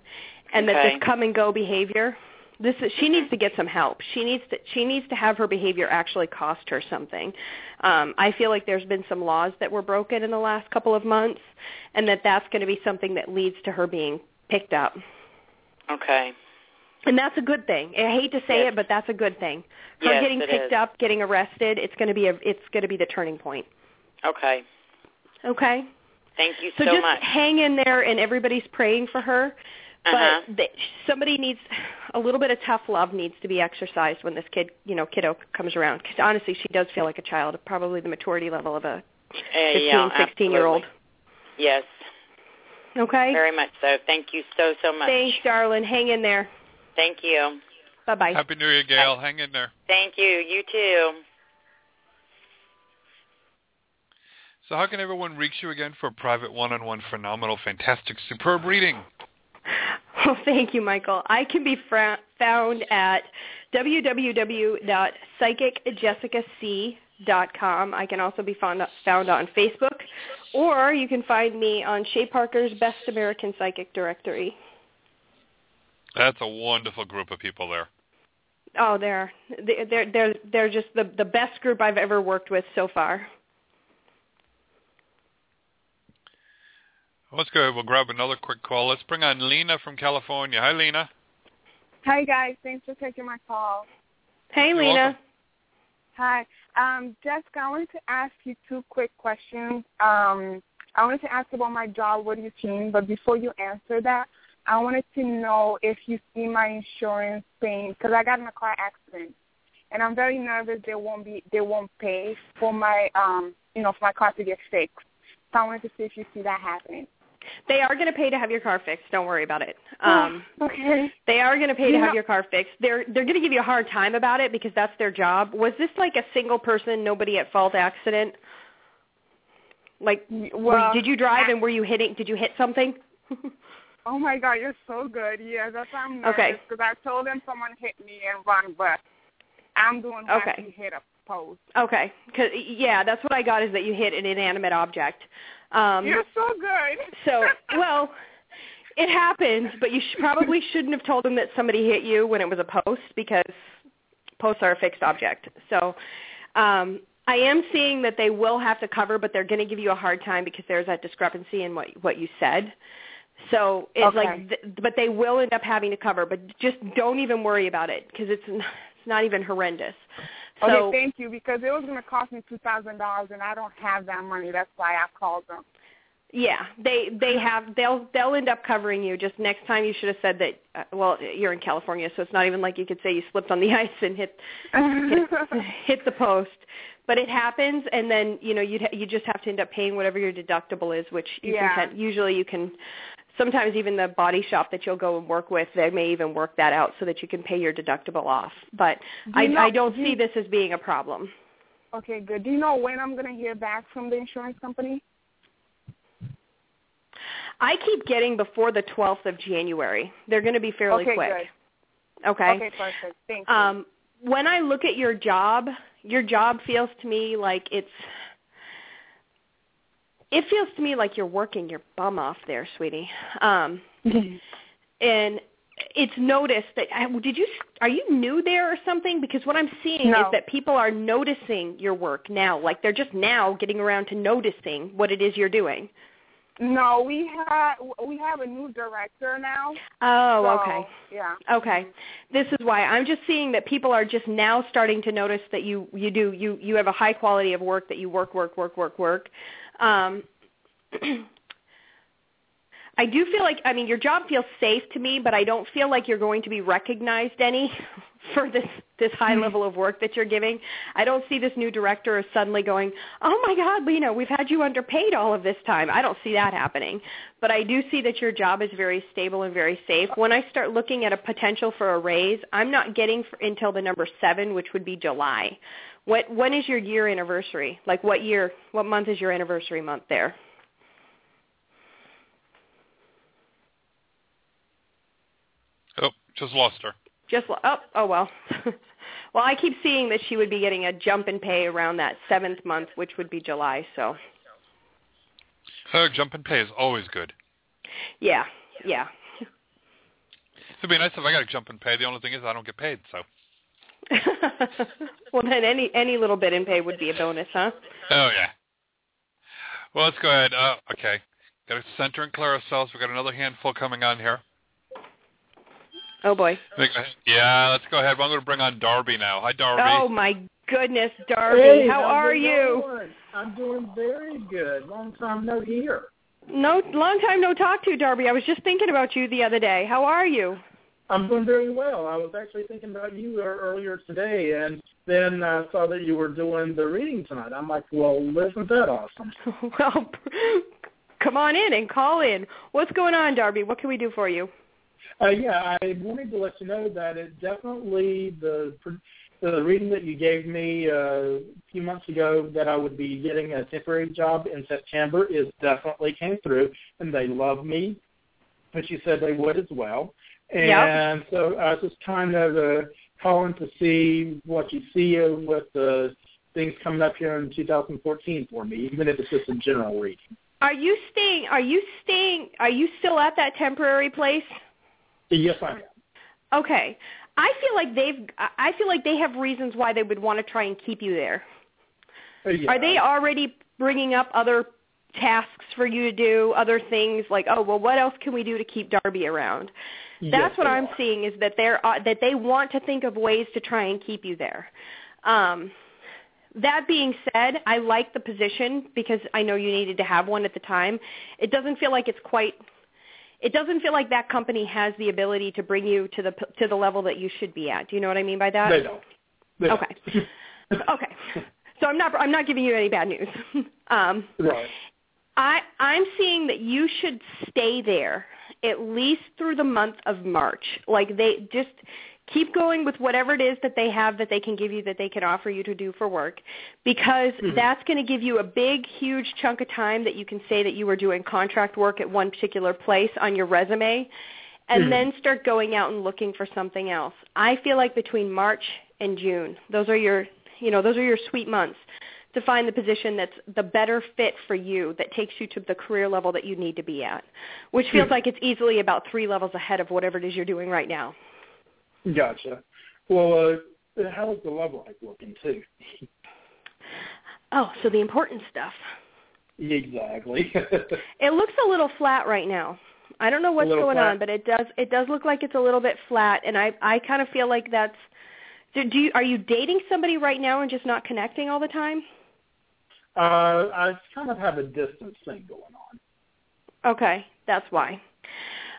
And that Okay. this come and go behavior, this is, she needs to get some help. She needs to she needs to have her behavior actually cost her something. Um, I feel like there's been some laws that were broken in the last couple of months, and that that's going to be something that leads to her being picked up. Okay. And that's a good thing. I hate to say Yes. it, but that's a good thing. Her Yes, getting picked is. up, getting arrested, it's going to be a it's going to be the turning point. Okay. Okay? Thank you So, so just much. hang in there and everybody's praying for her. Uh-huh. But th- somebody needs a little bit of tough love needs to be exercised when this kid, you know, kiddo comes around cuz honestly she does feel like a child, probably the maturity level of a Uh, 15, yeah, 16 year old. Yes, Okay? very much so. Thank you so so much. Thanks, darling. Hang in there. Thank you. Bye-bye. Happy New Year, Gail. Hang in there. Thank you. You too. So how can everyone reach you again for a private one-on-one phenomenal, fantastic, superb reading? Well, thank you, Michael. I can be fra- found at www.psychicjessicac.com. I can also be found, found on Facebook, or you can find me on Shay Parker's Best American Psychic Directory. That's a wonderful group of people there. Oh, they're they're they're they're just the the best group I've ever worked with so far. Let's go. We'll grab another quick call. Let's bring on Lena from California. Hi, Lena. Hi guys, thanks for taking my call. Hey, You're Lena. welcome. Hi, um, Jessica, I wanted to ask you two quick questions. Um, I wanted to ask about my job. What do you think? But before you answer that, I wanted to know if you see my insurance paying because I got in a car accident, and I'm very nervous they won't be they won't pay for my um you know for my car to get fixed. So I wanted to see if you see that happening. They are going to pay to have your car fixed. Don't worry about it. Um, okay. They are going to pay to have your car fixed. They're they're going to give you a hard time about it because that's their job. Was this like a single person, nobody at fault accident? Like, were- Well, did you drive and were you hitting? Did you hit something? Oh my God, you're so good. Yeah, that's why I'm nervous Okay. because I told them someone hit me and run, but I'm doing what Okay. hit a post. okay, 'Cause yeah, that's what I got is that you hit an inanimate object. Um, you're so good. so well, it happens, but you sh- probably shouldn't have told them that somebody hit you when it was a post because posts are a fixed object. So um, I am seeing that they will have to cover, but they're going to give you a hard time because there's that discrepancy in what what you said. So it's Okay. like, th- but they will end up having to cover. But just don't even worry about it because it's n- it's not even horrendous. So okay, thank you because it was going to cost me two thousand dollars, and I don't have that money. That's why I called them. Yeah, they they have they'll they'll end up covering you. Just next time you should have said that. Uh, well, you're in California, so it's not even like you could say you slipped on the ice and hit hit, hit the post. But it happens, and then you know you you just have to end up paying whatever your deductible is, which you Yeah. can usually you can. Sometimes even the body shop that you'll go and work with, they may even work that out so that you can pay your deductible off. But Do I know- I don't do see this as being a problem. okay, good. Do you know when I'm going to hear back from the insurance company? I keep getting before the 12th of January. They're going to be fairly okay, quick. good. Okay. Okay, perfect. Thank you. Um, when I look at your job, your job feels to me like it's. It feels to me like you're working your bum off there, sweetie. Um, and it's noticed that did you are you new there or something? Because what I'm seeing No. is that people are noticing your work now, like they're just now getting around to noticing what it is you're doing. No, we have we have a new director now. Oh, so, okay. Yeah. Okay. This is why I'm just seeing that people are just now starting to notice that you you do you you have a high quality of work that you work work work work work. Um I do feel like I mean your job feels safe to me, but I don't feel like you're going to be recognized any for this this high level of work that you're giving. I don't see this new director as suddenly going, "Oh my god, Lena, we've had you underpaid all of this time." I don't see that happening. But I do see that your job is very stable and very safe. When I start looking at a potential for a raise, I'm not getting for, until the number 7, which would be July. What when is your year anniversary? Like what year, what month is your anniversary month there? Oh, just lost her. Just oh oh well. well, I keep seeing that she would be getting a jump in pay around that seventh month, which would be July. So Oh, jump in pay is always good. yeah, yeah. It'd be nice if I got a jump in pay. The only thing is I don't get paid, so. well, then any any little bit in pay would be a bonus, huh? Oh yeah. Well, let's go ahead. Uh, okay, got to center and clear ourselves. We got another handful coming on here. Oh boy. Yeah, let's go ahead. I'm going to bring on Darby now. Hi, Darby. Oh my goodness, Darby, Hey, how how's are you? going? I'm doing very good. Long time no hear. No, long time no talk to, Darby. I was just thinking about you the other day. How are you? I'm doing very well. I was actually thinking about you earlier today, and then I saw that you were doing the reading tonight. I'm like, well, isn't that awesome? well, come on in and call in. What's going on, Darby? What can we do for you? Uh, yeah, I wanted to let you know that it definitely the the reading that you gave me uh, a few months ago that I would be getting a temporary job in September is definitely came through, and they love me, but you said they would as well. And Yep. so I was just kind of uh, calling to see what you see with the things coming up here in 2014 for me, even if it's just a general reading. Are you staying? Are you staying? Are you still at that temporary place? Yes, I am. Okay. I feel like they've. I feel like they have reasons why they would want to try and keep you there. Uh, yeah. Are they already bringing up other tasks for you to do, other things like, oh, well, what else can we do to keep Darby around? Yes, That's what I'm are. seeing is that they're uh, that they want to think of ways to try and keep you there. Um, that being said, I like the position because I know you needed to have one at the time. It doesn't feel like it's quite. It doesn't feel like that company has the ability to bring you to the to the level that you should be at. Do you know what I mean by that? They don't. They don't. Okay. okay. So I'm not I'm not giving you any bad news. um, right. I I'm seeing that you should stay there at least through the month of March. Like they just keep going with whatever it is that they have that they can give you that they can offer you to do for work because Mhm. that's going to give you a big huge chunk of time that you can say that you were doing contract work at one particular place on your resume and Mhm. then start going out and looking for something else. I feel like between March and June, those are your you know, those are your sweet months to find the position that's the better fit for you that takes you to the career level that you need to be at, which feels like it's easily about three levels ahead of whatever it is you're doing right now. Gotcha. Well, uh, how is the love life looking too? Oh, so the important stuff. exactly. It looks a little flat right now. I don't know what's going flat? on, but it does it does look like it's a little bit flat and I I kind of feel like that's do, do you are you dating somebody right now and just not connecting all the time? Uh, I kind of have a distance thing going on, Okay, that's why.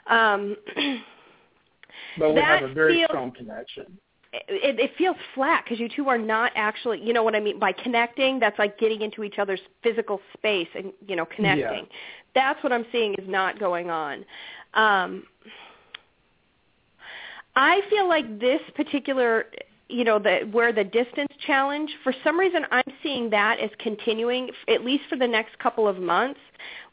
Um but we have a very feels- strong connection. it, it feels flat because you two are not actually, you know what I mean by connecting. That's like getting into each other's physical space and you know connecting. That's what I'm seeing is not going on. Um, I feel like this particular, you know, the where the distance challenge. For some reason, I'm seeing that as continuing at least for the next couple of months.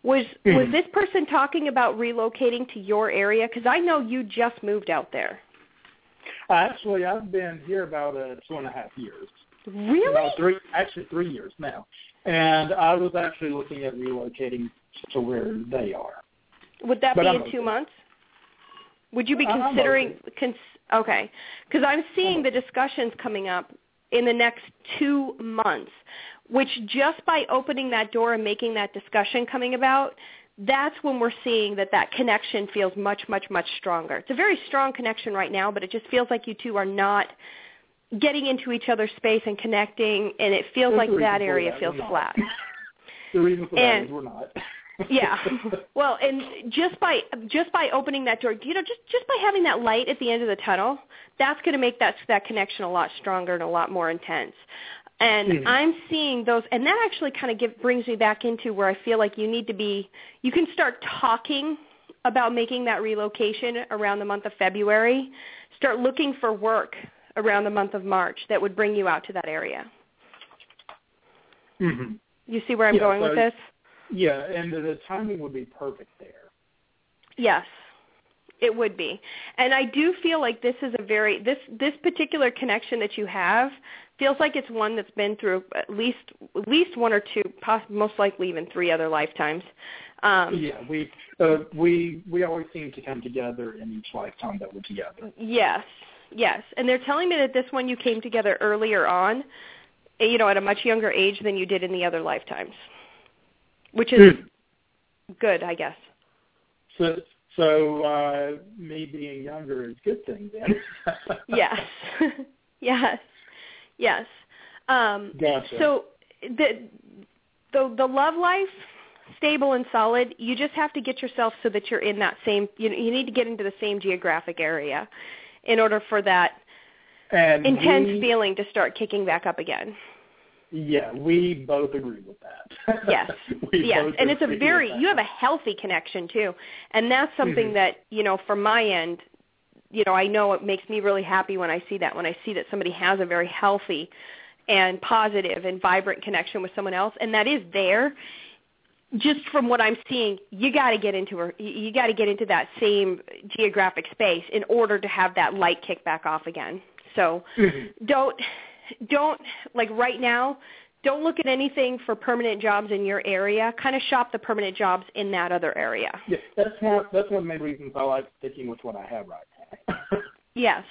Was was Mhm. this person talking about relocating to your area? Because I know you just moved out there. Uh, actually, I've been here about uh, two and a half years. Really? About three, actually three years now, and I was actually looking at relocating to where they are. Would that But be I'm in two months? Would you be considering? Cons- okay, because I'm seeing the discussions coming up in the next two months, which just by opening that door and making that discussion coming about that's when we're seeing that that connection feels much, much, much stronger. It's a very strong connection right now, but it just feels like you two are not getting into each other's space and connecting, and it feels like that area that. feels flat. The reason for And- that is we're not. Yeah. Well, and just by just by opening that door, you know, just just by having that light at the end of the tunnel, that's going to make that that connection a lot stronger and a lot more intense. And Mhm. I'm seeing those, and that actually kind of give, brings me back into where I feel like you need to be. You can start talking about making that relocation around the month of February. Start looking for work around the month of March that would bring you out to that area. hmm You see where I'm Yeah, going with so- this? Yeah, and the, the timing would be perfect there. Yes, it would be. And I do feel like this is a very this this particular connection that you have feels like it's one that's been through at least at least one or two, poss- most likely even three other lifetimes. Um, yeah, we uh, we we always seem to come together in each lifetime that we're together. Yes, yes. And they're telling me that this one you came together earlier on, you know, at a much younger age than you did in the other lifetimes, which is good, I guess. So so uh, me being younger is a good thing then. Yes, yes, yes. Um, Gotcha. So the the the love life stable and solid. You just have to get yourself so that you're in that same. You you need to get into the same geographic area in order for that and intense we, feeling to start kicking back up again. Yeah, we both agree with that. Yes. Yes, and it's a very you have a healthy connection too, and that's something Mhm. that you know from my end, you know I know it makes me really happy when I see that when I see that somebody has a very healthy and positive and vibrant connection with someone else, and that is there. Just from what I'm seeing, you got to get into her. You, got to get into that same geographic space in order to have that light kick back off again. So Mhm. don't don't like right now don't look at anything for permanent jobs in your area. Kind of shop the permanent jobs in that other area. Yeah, that's one that's one of the main reasons I like sticking with what I have right now. yes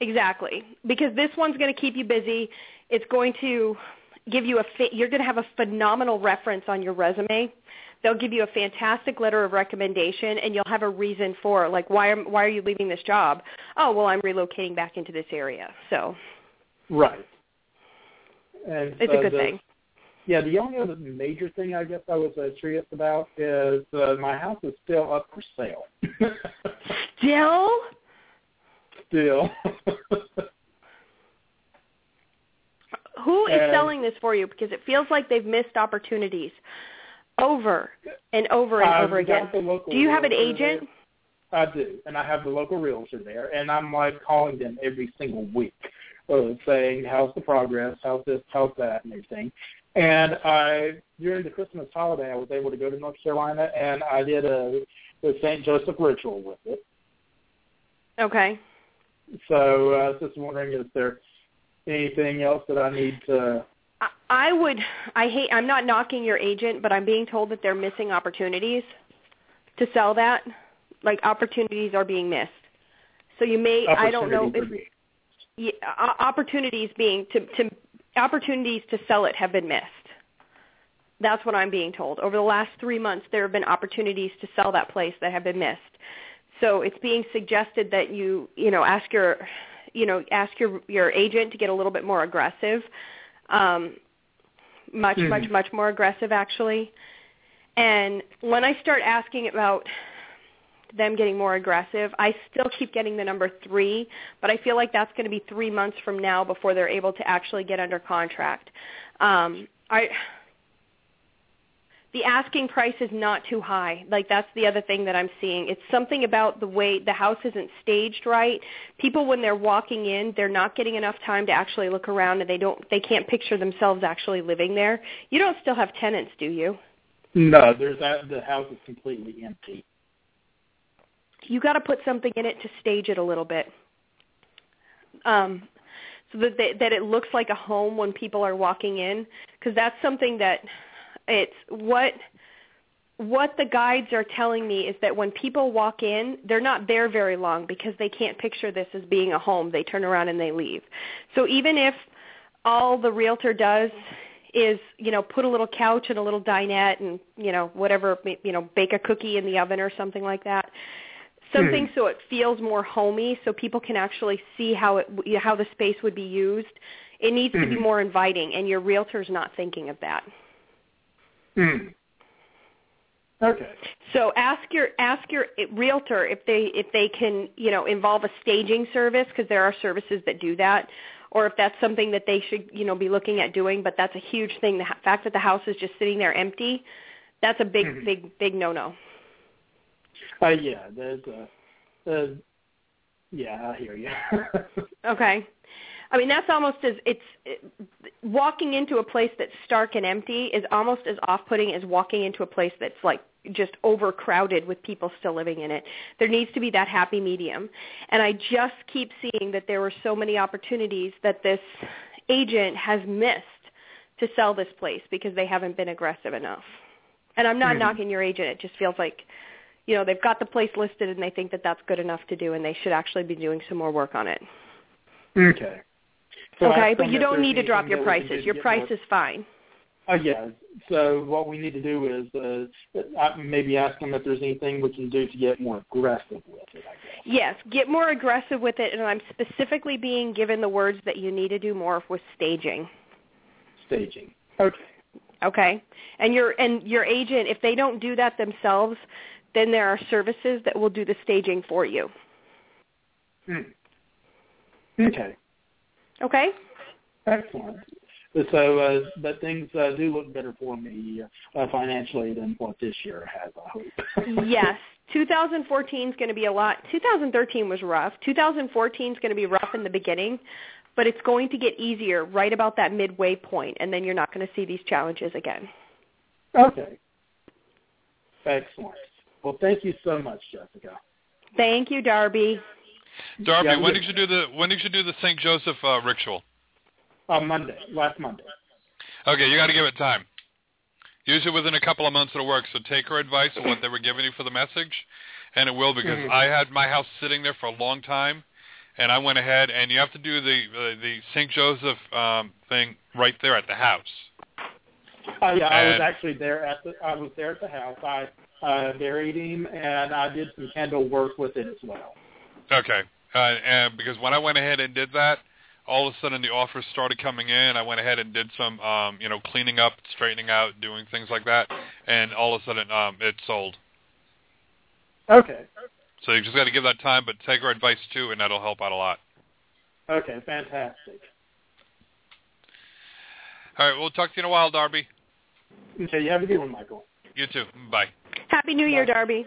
exactly. Because this one's going to keep you busy. It's going to give you a you're going to have a phenomenal reference on your resume. They'll give you a fantastic letter of recommendation and you'll have a reason for like why why are you leaving this job? Oh well i'm relocating back into this area. So right. And it's so a good the, thing Yeah, the only other major thing I guess I was uh, curious about is uh, my house is still up for sale. still still. Who is And- selling this for you? Because it feels like they've missed opportunities over and over and I've over again. got the local Do you have an realtor there. agent? I do, and I have the local realtor there, and I'm like calling them every single week, uh, saying how's the progress, how's this, how's that, and everything. And I during the Christmas holiday, I was able to go to North Carolina, and I did a the St. Joseph ritual with it. Okay. So uh, I was just wondering, is there anything else that I need to? I- I would. I hate. I'm not knocking your agent, but I'm being told that they're missing opportunities to sell that. Like opportunities are being missed. So you may. I don't know if opportunity yeah, o- opportunities being to to opportunities to sell it have been missed. That's what I'm being told. Over the last three months, there have been opportunities to sell that place that have been missed. So it's being suggested that you, you know, ask your, you know, ask your your agent to get a little bit more aggressive, um, much, Mhm. much, much more aggressive actually. And when I start asking about them getting more aggressive, I still keep getting the number three, but I feel like that's going to be three months from now before they're able to actually get under contract. Um, I the asking price is not too high. Like that's the other thing that I'm seeing. It's something about the way the house isn't staged right. People when they're walking in, they're not getting enough time to actually look around and they don't they can't picture themselves actually living there. You don't still have tenants, do you? No, there's. The house is completely empty. You got to put something in it to stage it a little bit, um, so that they, that it looks like a home when people are walking in. Because that's something that it's what what the guides are telling me is that when people walk in, they're not there very long because they can't picture this as being a home. They turn around and they leave. So even if all the realtor does is you know put a little couch and a little dinette and you know whatever you know bake a cookie in the oven or something like that something so it feels more homey so people can actually see how it how the space would be used it needs to be more inviting and your realtor's not thinking of that Hmm. Okay. so ask your ask your realtor if they if they can you know involve a staging service because there are services that do that or if that's something that they should you know be looking at doing but that's a huge thing the fact that the house is just sitting there empty that's a big Mhm. big big no no Uh, yeah, there's a, uh, yeah, I hear you. Okay. I mean, that's almost as it's it, walking into a place that's stark and empty is almost as off-putting as walking into a place that's like just overcrowded with people still living in it. There needs to be that happy medium. And I just keep seeing that there were so many opportunities that this agent has missed to sell this place because they haven't been aggressive enough. And I'm not Mhm. knocking your agent. It just feels like you know, they've got the place listed and they think that that's good enough to do and they should actually be doing some more work on it. okay. So okay, but you don't need to drop your that we can do prices. Your price more- is fine. Uh, yeah. So what we need to do is uh, uh, maybe ask them if there's anything we can do to get more aggressive with it. Yes, get more aggressive with it and I'm specifically being given the words that you need to do more with staging. Staging. Okay. Okay? And your and your agent if they don't do that themselves, then there are services that will do the staging for you. Hmm. Okay. Okay? Excellent. So, uh, but things uh, do look better for me uh, financially than what this year has. I hope. yes. 2014 is going to be a lot. 2013 was rough. 2014 is going to be rough in the beginning, but it's going to get easier right about that midway point, and then you're not going to see these challenges again. Okay. Excellent. Well, thank you so much, Jessica. Thank you, Darby. Darby, Yeah, when did you do the when did you do the St. Joseph uh, ritual? Uh, Monday, last Monday. Okay, you got to give it time. Usually within a couple of months it'll work. So take her advice on what they were giving you for the message, and it will because Mhm. I had my house sitting there for a long time, and I went ahead and you have to do the uh, the St. Joseph um, thing right there at the house. Uh, yeah, I was actually there at the. I was there at the house. I uh, buried him, and I did some candle work with it as well. Okay, uh, and because when I went ahead and did that, all of a sudden the offers started coming in. I went ahead and did some, um, you know, cleaning up, straightening out, doing things like that, and all of a sudden um, it sold. Okay. So you just got to give that time, but take our advice too, and that'll help out a lot. Okay. Fantastic. All right, we'll talk to you in a while, Darby. Okay. You have a good one, Michael. You too. Bye. Happy New Year, Bye. Darby.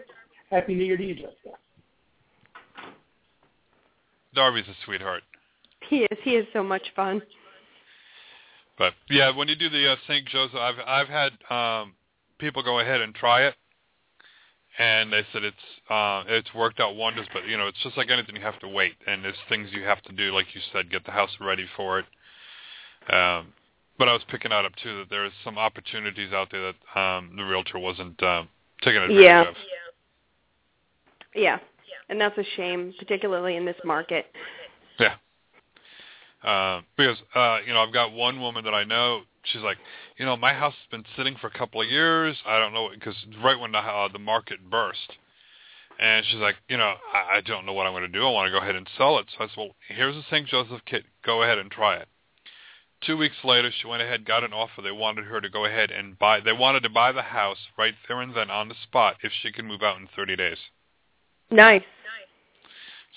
Happy New Year to you, Jessica. Darby's a sweetheart. He is. He is so much fun. But yeah, when you do the uh, St. Joseph, I've I've had um, people go ahead and try it, and they said it's uh, it's worked out wonders. But you know, it's just like anything; you have to wait, and there's things you have to do, like you said, get the house ready for it. Um, but I was picking out up too that there's some opportunities out there that um, the realtor wasn't um, taking advantage Yeah. of. Yeah. Yeah, and that's a shame, particularly in this market. Yeah. Uh, because uh, you know, I've got one woman that I know. She's like, you know, my house has been sitting for a couple of years. I don't know because right when the uh, the market burst, and she's like, you know, I, I don't know what I'm going to do. I want to go ahead and sell it. So I said, well, here's a St. Joseph kit. Go ahead and try it. Two weeks later, she went ahead, got an offer. They wanted her to go ahead and buy. They wanted to buy the house right there and then on the spot if she could move out in 30 days. Nice.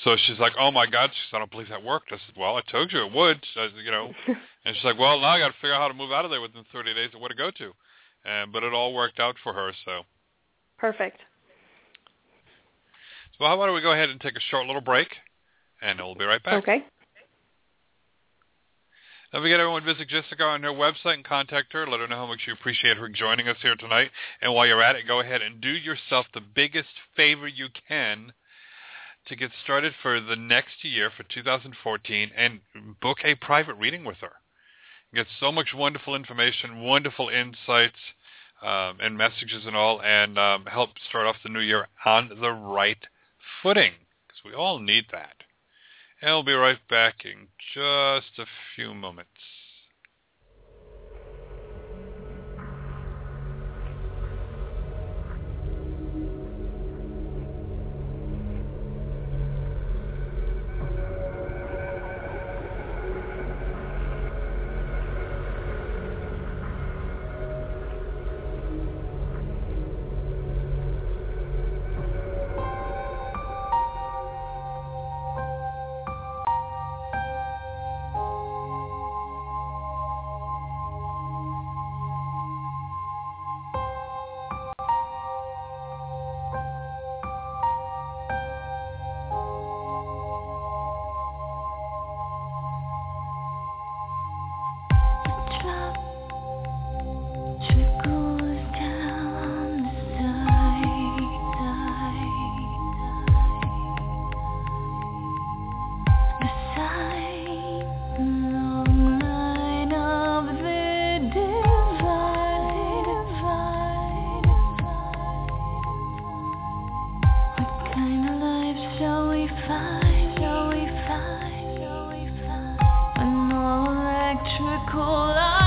So she's like, "Oh my God!" She said, "I don't believe that worked." I said, "Well, I told you it would." Said, you know, and she's like, "Well, now I got to figure out how to move out of there within 30 days and where to go to." And but it all worked out for her. So, Perfect. so how about we go ahead and take a short little break, and we'll be right back. Okay. Don't forget, everyone, visit Jessica on her website and contact her. Let her know how much you appreciate her joining us here tonight. And while you're at it, go ahead and do yourself the biggest favor you can to get started for the next year, for 2014, and book a private reading with her. Get so much wonderful information, wonderful insights, um, and messages and all, and um, help start off the new year on the right footing, because we all need that. We'll be right back in just a few moments. Electrical lines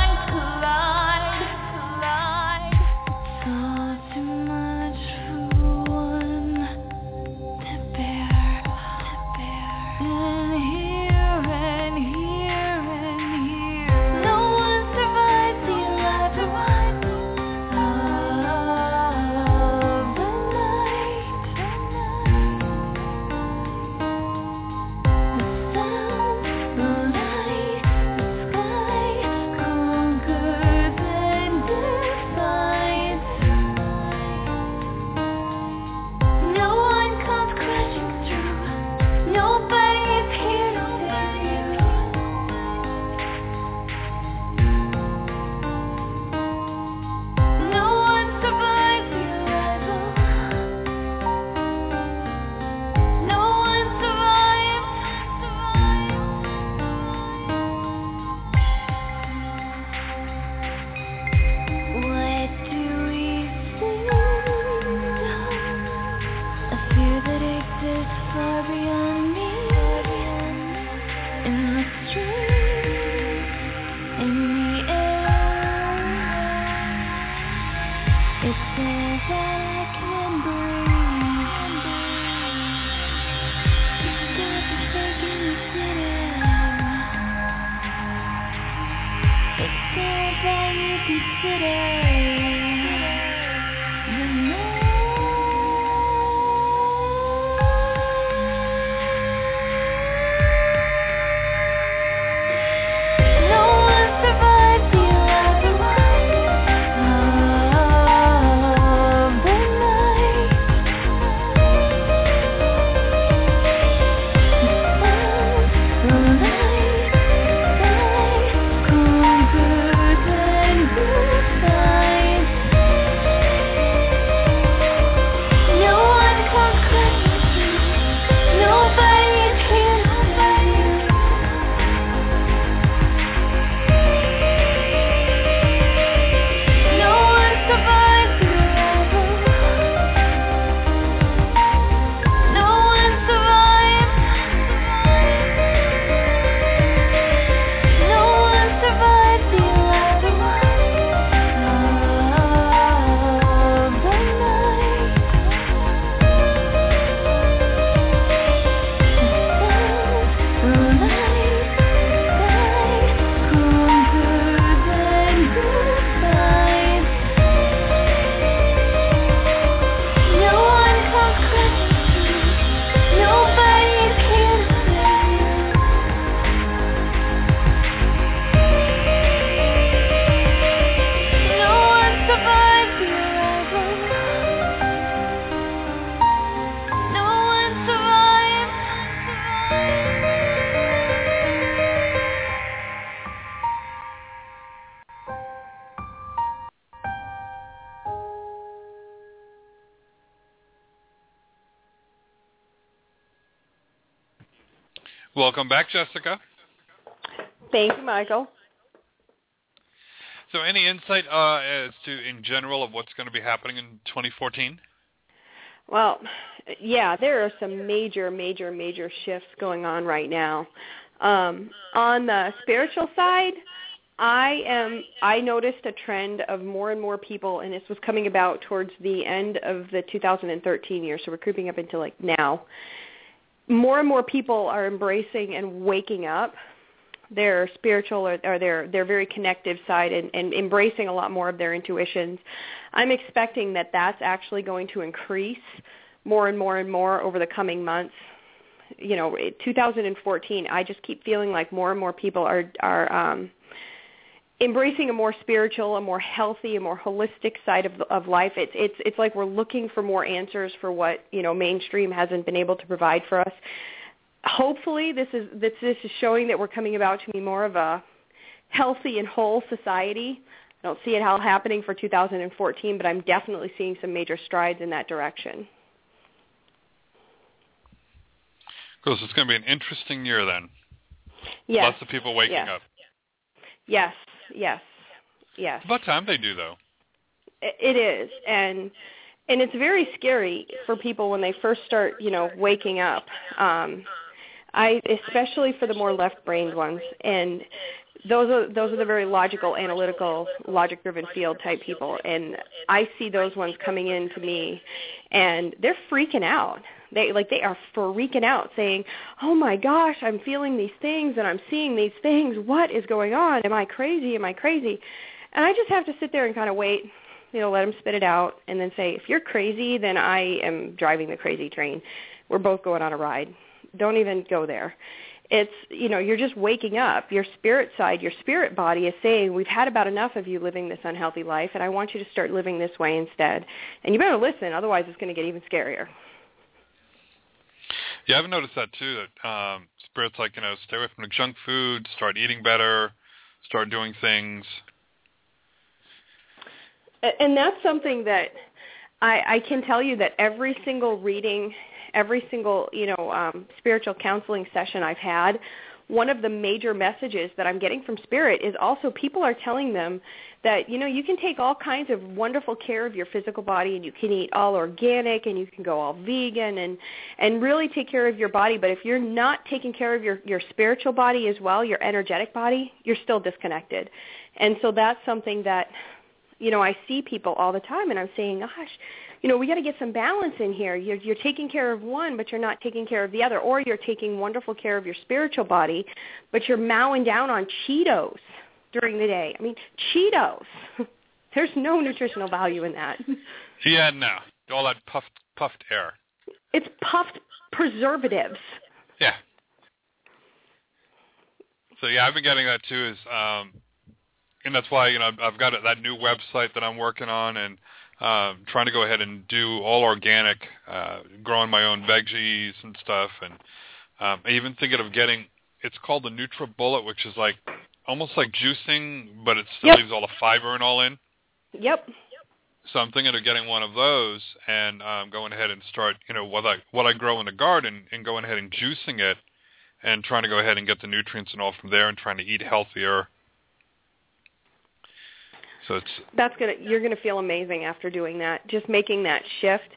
Welcome back, Jessica. Thank you, Michael. So, any insight uh, as to, in general, of what's going to be happening in 2014? Well, yeah, there are some major, major, major shifts going on right now. Um, on the spiritual side, I am. I noticed a trend of more and more people, and this was coming about towards the end of the 2013 year. So we're creeping up into like now. More and more people are embracing and waking up their spiritual or, or their their very connective side and, and embracing a lot more of their intuitions. I'm expecting that that's actually going to increase more and more and more over the coming months. You know, 2014, I just keep feeling like more and more people are are um, embracing a more spiritual, a more healthy, a more holistic side of of life. It's it's it's like we're looking for more answers for what you know mainstream hasn't been able to provide for us. Hopefully, this is this this is showing that we're coming about to be more of a healthy and whole society. I don't see it all happening for 2014, but I'm definitely seeing some major strides in that direction. Because it's going to be an interesting year then. Yes. Lots of people waking yes. up. Yes, yes, yes. It's about time they do, though. It it is, and and it's very scary for people when they first start, you know, waking up. Um, I especially for the more left-brained ones, and those are those are the very logical, analytical, logic-driven field type people, and I see those ones coming in to me, and they're freaking out. They like they are freaking out, saying, "Oh my gosh, I'm feeling these things and I'm seeing these things. What is going on? Am I crazy? Am I crazy?" And I just have to sit there and kind of wait you know, let them spit it out, and then say, if you're crazy, then I am driving the crazy train. We're both going on a ride. Don't even go there. It's, you know, you're just waking up. Your spirit side, your spirit body is saying, we've had about enough of you living this unhealthy life, and I want you to start living this way instead. And you better listen, otherwise it's going to get even scarier. Yeah, I've noticed that too. That um, spirits like you know, stay away from the junk food, start eating better, start doing things and that's something that I, I can tell you that every single reading, every single you know um, spiritual counseling session I've had, one of the major messages that I'm getting from Spirit is also people are telling them that you know you can take all kinds of wonderful care of your physical body and you can eat all organic and you can go all vegan and and really take care of your body. But if you're not taking care of your your spiritual body as well your energetic body you're still disconnected. And so that's something that you know, I see people all the time and I'm saying, gosh, you know, we got to get some balance in here. You're, you're taking care of one, but you're not taking care of the other. Or you're taking wonderful care of your spiritual body, but you're mowing down on Cheetos during the day. I mean, Cheetos. There's no nutritional value in that. Yeah, no. All that puffed puffed air. It's puffed preservatives. Yeah. So yeah, I've been getting that too. Is um, and that's why you know I've got that new website that I'm working on and um, trying to go ahead and do all organic, uh, growing my own veggies and stuff, and um, I even thinking of getting. It's called the NutriBullet, which is like almost like juicing, but it still yep. leaves all the fiber and all in. Yep. So I'm thinking of getting one of those and um, going ahead and start, you know, what I what I grow in the garden and going ahead and juicing it, and trying to go ahead and get the nutrients and all from there, and trying to eat healthier so it's that's gonna you're gonna feel amazing after doing that. Just making that shift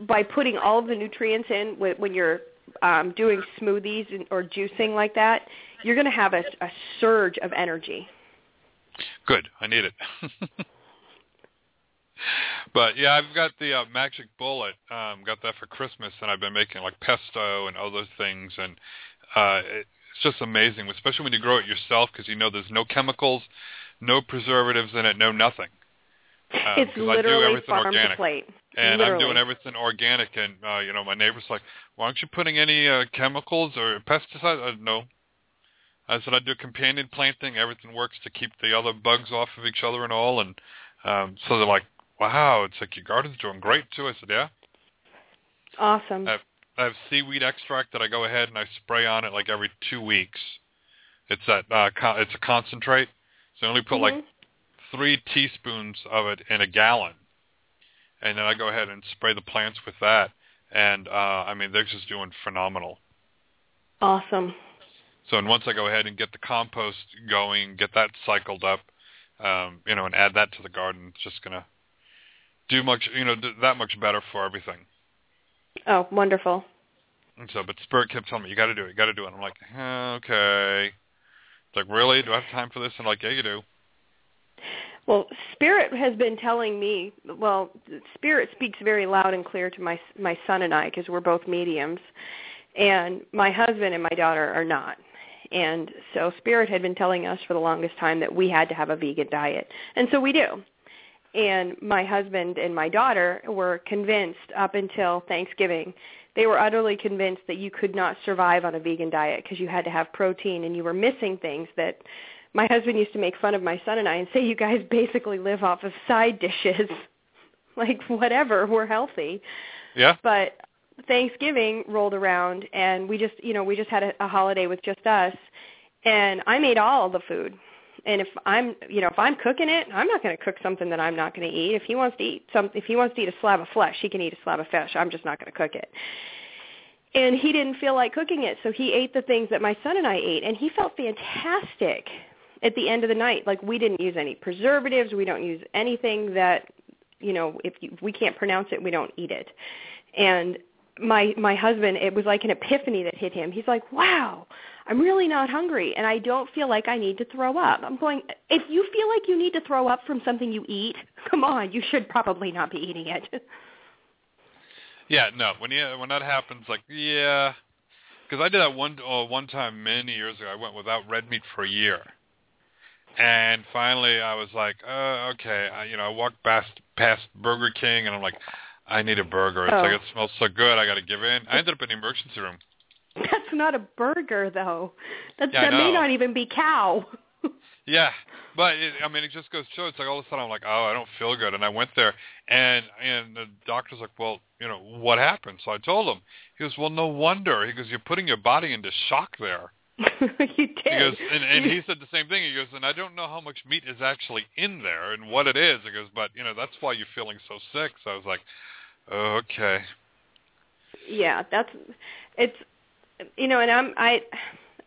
by putting all of the nutrients in when you're um, doing smoothies or juicing like that. You're gonna have a, a surge of energy. Good, I need it. but yeah, I've got the uh, Magic Bullet. Um, got that for Christmas, and I've been making like pesto and other things, and uh, it's just amazing, especially when you grow it yourself because you know there's no chemicals no preservatives in it, no nothing. Um, it's literally farm organic. to plate. And literally. I'm doing everything organic, and uh, you know, my neighbor's like, "Why aren't you putting any uh, chemicals or pesticides?" Uh, no. I said I do companion planting. Everything works to keep the other bugs off of each other and all. And um, so they're like, "Wow, it's like your garden's doing great too." I said, "Yeah." Awesome. I have, I have seaweed extract that I go ahead and I spray on it like every two weeks. It's that uh, con- it's a concentrate, so I only put mm-hmm. like three teaspoons of it in a gallon, and then I go ahead and spray the plants with that. And uh, I mean, they're just doing phenomenal. Awesome. So, and once I go ahead and get the compost going, get that cycled up, um, you know, and add that to the garden, it's just gonna do much, you know, do that much better for everything. Oh, wonderful. And so, but Spirit kept telling me, you got to do it, you got to do it. I'm like, eh, okay. It's like, really? Do I have time for this? And like, yeah, you do. Well, Spirit has been telling me. Well, Spirit speaks very loud and clear to my my son and I because we're both mediums, and my husband and my daughter are not. And so Spirit had been telling us for the longest time that we had to have a vegan diet, and so we do. And my husband and my daughter were convinced up until Thanksgiving they were utterly convinced that you could not survive on a vegan diet because you had to have protein and you were missing things that my husband used to make fun of my son and I and say you guys basically live off of side dishes. Like whatever we're healthy. Yeah. But Thanksgiving rolled around and we just you know we just had a, a holiday with just us and I made all the food and if I'm, you know, if I'm cooking it, I'm not going to cook something that I'm not going to eat. If he wants to eat some, if he wants to eat a slab of flesh, he can eat a slab of fish. I'm just not going to cook it. And he didn't feel like cooking it, so he ate the things that my son and I ate, and he felt fantastic at the end of the night. Like we didn't use any preservatives, we don't use anything that you know, if, you, if we can't pronounce it, we don't eat it. And my my husband, it was like an epiphany that hit him. He's like, "Wow, I'm really not hungry, and I don't feel like I need to throw up." I'm going, if you feel like you need to throw up from something you eat, come on, you should probably not be eating it. Yeah, no. When you when that happens, like yeah, because I did that one uh, one time many years ago. I went without red meat for a year, and finally I was like, uh, okay, I, you know, I walked past past Burger King, and I'm like, I need a burger. It's Oh. like it smells so good. I got to give in. I ended up in the emergency room. That's not a burger, though. That's, Yeah, that may not even be cow. Yeah, but it, I mean, it just goes to show. It's like all of a sudden I'm like, oh, I don't feel good, and I went there, and and the doctor's like, well, you know, what happened? So I told him. He goes, well, no wonder. He goes, you're putting your body into shock there. you did. He goes, and, and he said the same thing. He goes, and I don't know how much meat is actually in there and what it is. He goes, but you know, that's why you're feeling so sick. So I was like, oh, okay. yeah, that's it's you know, and I'm I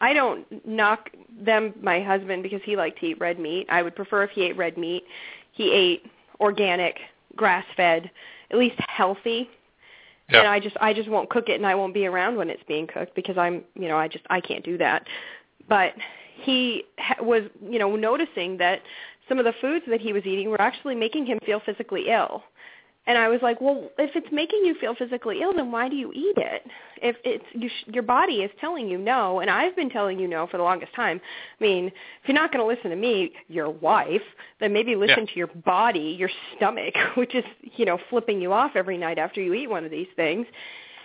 I don't knock them my husband because he liked to eat red meat. I would prefer if he ate red meat. He ate organic, grass fed, at least healthy. Yeah. And I just I just won't cook it and I won't be around when it's being cooked because I'm, you know, I just I can't do that. But he ha- was, you know, noticing that some of the foods that he was eating were actually making him feel physically ill. And I was like, well, if it's making you feel physically ill, then why do you eat it? If it's you sh- your body is telling you no, and I've been telling you no for the longest time. I mean, if you're not going to listen to me, your wife, then maybe listen Yeah. to your body, your stomach, which is you know flipping you off every night after you eat one of these things.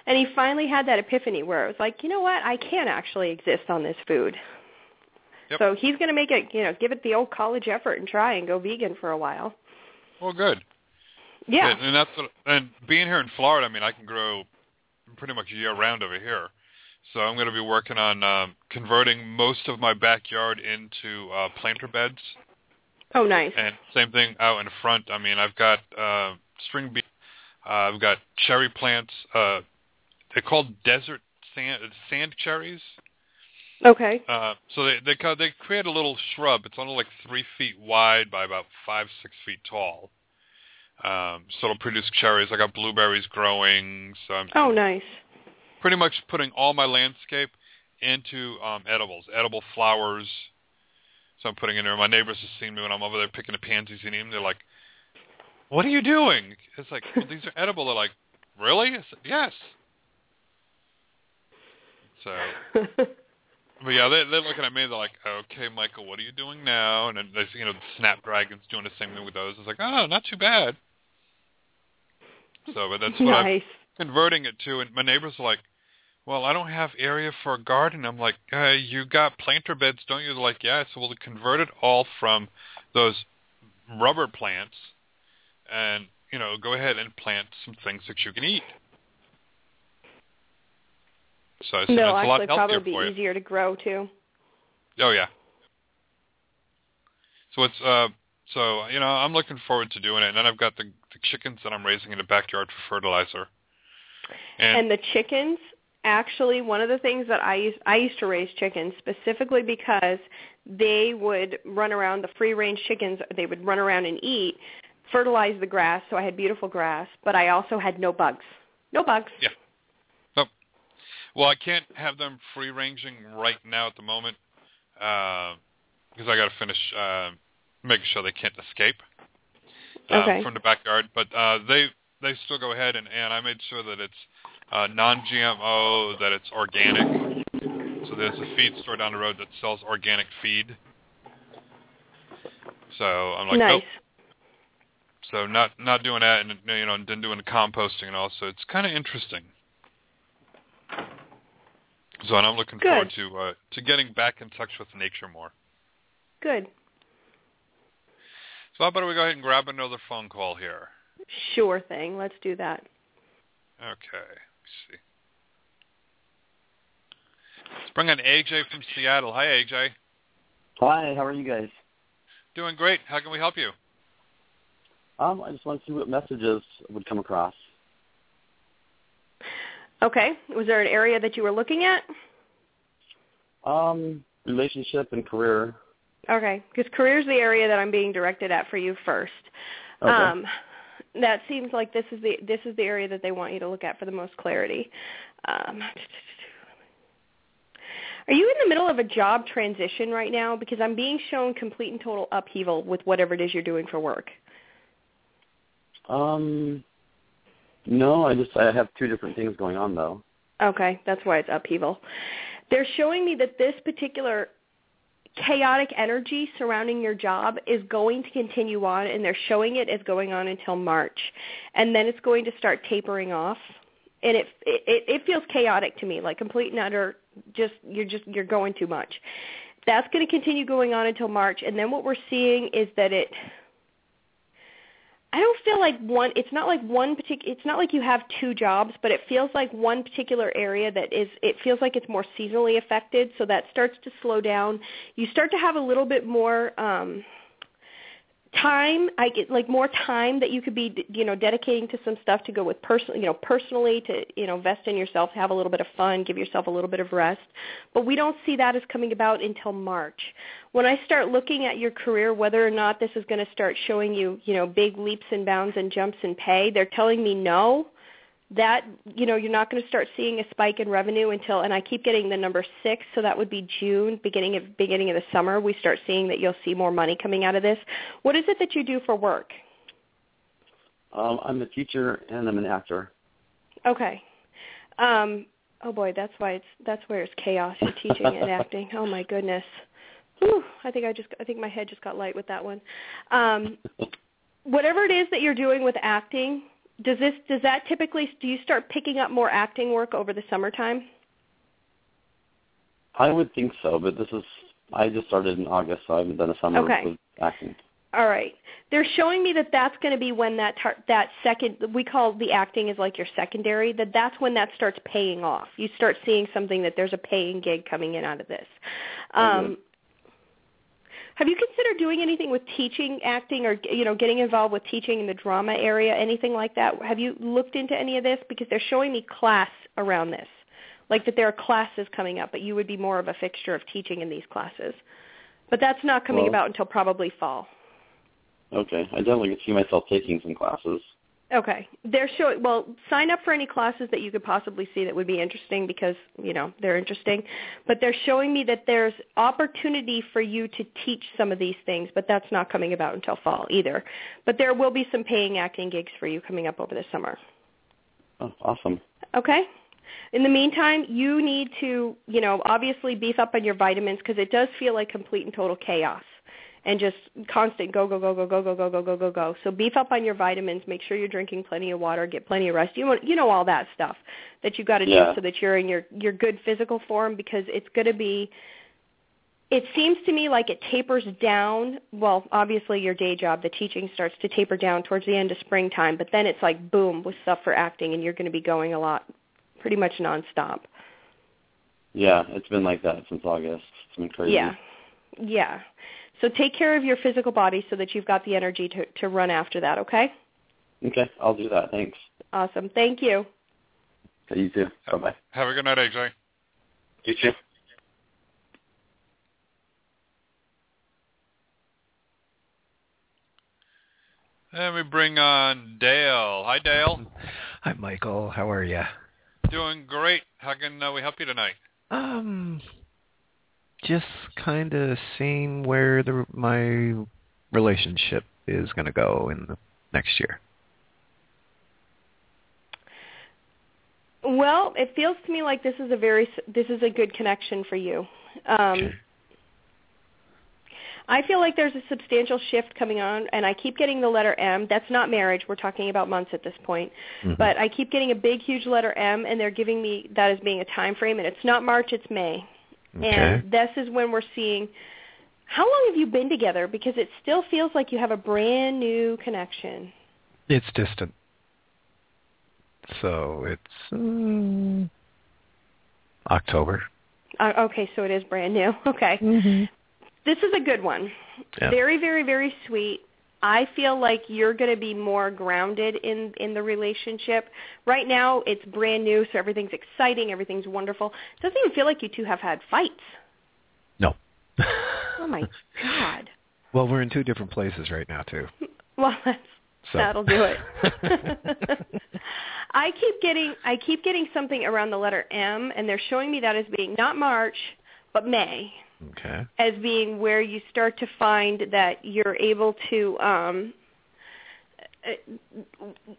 And he finally had that epiphany where it was like, you know what, I can't actually exist on this food. Yep. So he's going to make it, you know, give it the old college effort and try and go vegan for a while. Well, good. Yeah. And, and that's what, and being here in Florida, I mean, I can grow pretty much year round over here. So I'm going to be working on um, converting most of my backyard into uh, planter beds, Oh, nice. and same thing out in front. I mean, I've got uh, string bean, uh, I've got cherry plants. Uh, they're called desert sand sand cherries. Okay. Uh, so they they they create a little shrub. It's only like three feet wide by about five six feet tall. Um, so it'll produce cherries. I got blueberries growing. So I'm Oh, nice. pretty much putting all my landscape into um, edibles, edible flowers. So I'm putting in there. My neighbors have seen me when I'm over there picking the pansies and eating them. They're like, "What are you doing?" It's like, well, "These are edible." They're like, "Really?" I said, "Yes." So But yeah, they, they're looking at me. They're like, "Okay, Michael, what are you doing now?" And then they, you know, Snapdragon's doing the same thing with those. It's like, "Oh, not too bad." So, but that's what I'm converting it to. And my neighbors are like, "Well, I don't have area for a garden." I'm like, uh, "You got planter beds, don't you?" They're like, "Yeah." So we'll convert it all from those rubber plants, and you know, go ahead and plant some things that you can eat. So I said, They'll it's a lot actually probably be for you. easier to grow too. Oh yeah. So it's uh so you know I'm looking forward to doing it, and then I've got the the chickens that I'm raising in the backyard for fertilizer. And, And the chickens, actually, one of the things that I used I used to raise chickens specifically because they would run around the free range chickens. They would run around and eat, fertilize the grass, so I had beautiful grass. But I also had no bugs. No bugs. Yeah. Oh. Well, I can't have them free ranging right now at the moment because I got to finish uh, making sure they can't escape uh, Okay. from the backyard. But uh, they they still go ahead and and I made sure that it's uh, non-GMO, that it's organic. So there's a feed store down the road that sells organic feed. So I'm like, nice. nope. So not not doing that, and you know, and then doing the composting and all. So it's kind of interesting. So and I'm looking Good. forward to uh, to getting back in touch with nature more. Good. So how about we go ahead and grab another phone call here? Sure thing. Let's do that. Okay. Let's see. Let's bring in AJ from Seattle. Hi, AJ. Hi, how are you guys? Doing great. How can we help you? Um, I just want to see what messages would come across. Okay. Was there an area that you were looking at? Um, relationship and career. Okay, because career's the area that I'm being directed at for you first. Okay. Um, that seems like this is the this is the area that they want you to look at for the most clarity. Um, are you in the middle of a job transition right now? Because I'm being shown complete and total upheaval with whatever it is you're doing for work. Um, no, I just I have two different things going on though. Okay, that's why it's upheaval. They're showing me that this particular chaotic energy surrounding your job is going to continue on and they're showing it as going on until March. And then it's going to start tapering off. And it it it feels chaotic to me, like complete and utter just you're just you're going too much. That's going to continue going on until March and then what we're seeing is that it I don't feel like one it's not like one particular it's not like you have two jobs, but it feels like one particular area that is it feels like it's more seasonally affected, so that starts to slow down. You start to have a little bit more um time i get like more time that you could be you know dedicating to some stuff to go with personal you know personally to you know invest in yourself have a little bit of fun give yourself a little bit of rest. But we don't see that as coming about until march. When i start looking at your career whether or not this is going to start showing you you know big leaps and bounds and jumps in pay they're telling me no that you know you're not going to start seeing a spike in revenue until and I keep getting the number 6 so that would be June beginning of beginning of the summer we start seeing that you'll see more money coming out of this. What is it that you do for work? Um I'm a teacher and I'm an actor. Okay. Um oh boy, that's why it's that's where it's chaos you're teaching and acting. Oh my goodness. Whew, I think I just I think my head just got light with that one. Um whatever it is that you're doing with acting, does this does that typically do you start picking up more acting work over the summertime? I would think so, but this is I just started in August, so I haven't done a summer Okay. with acting. All right. They're showing me that that's going to be when that tar- that second we call the acting is like your secondary that that's when that starts paying off. You start seeing something that there's a paying gig coming in out of this. Um Have you considered doing anything with teaching acting or you know getting involved with teaching in the drama area anything like that? Have you looked into any of this because they're showing me class around this. Like that there are classes coming up, but you would be more of a fixture of teaching in these classes. But that's not coming Well- about until probably fall. Okay, I definitely could see myself taking some classes. Okay. They're showing well, sign up for any classes that you could possibly see that would be interesting because, you know, they're interesting. But they're showing me that there's opportunity for you to teach some of these things, but that's not coming about until fall either. But there will be some paying acting gigs for you coming up over the summer. Oh, awesome. Okay? In the meantime, you need to, you know, obviously beef up on your vitamins because it does feel like complete and total chaos and just constant go go go go go go go go go go go. So beef up on your vitamins. Make sure you're drinking plenty of water. Get plenty of rest. You want, you know all that stuff that you got to Yeah. do so that you're in your your good physical form because it's going to be. It seems to me like it tapers down. Well, obviously your day job, the teaching starts to taper down towards the end of springtime, but then it's like boom with stuff for acting, and you're going to be going a lot, pretty much nonstop. Yeah, it's been like that since August. It's been crazy. Yeah. Yeah. So take care of your physical body so that you've got the energy to, to run after that, okay? Okay, I'll do that. Thanks. Awesome. Thank you. Okay, you too. Bye bye. Have a good night, AJ. You too. And we bring on Dale. Hi, Dale. Hi, Michael. How are you? Doing great. How can uh, we help you tonight? Um, just kind of seeing where the my relationship is going to go in the next year. Well, it feels to me like this is a very this is a good connection for you. Um, Okay. I feel like there's a substantial shift coming on, and I keep getting the letter M. That's not marriage. We're talking about months at this point. Mhm. But I keep getting a big, huge letter M, and they're giving me that as being a time frame, and it's not March, it's May. Okay. And this is when we're seeing. How long have you been together? Because it still feels like you have a brand new connection. It's distant. So it's mm, October. Uh, okay, so it is brand new. Okay. Mm-hmm. This is a good one. Yeah. Very, very, very sweet. I feel like you're going to be more grounded in in the relationship. Right now, it's brand new, so everything's exciting, everything's wonderful. It doesn't even feel like you two have had fights. No. Oh my god. well, we're in two different places right now too. Well, that's So. That'll do it. I keep getting I keep getting something around the letter M, and they're showing me that as being not March, but May, okay. as being where you start to find that you're able to. um uh,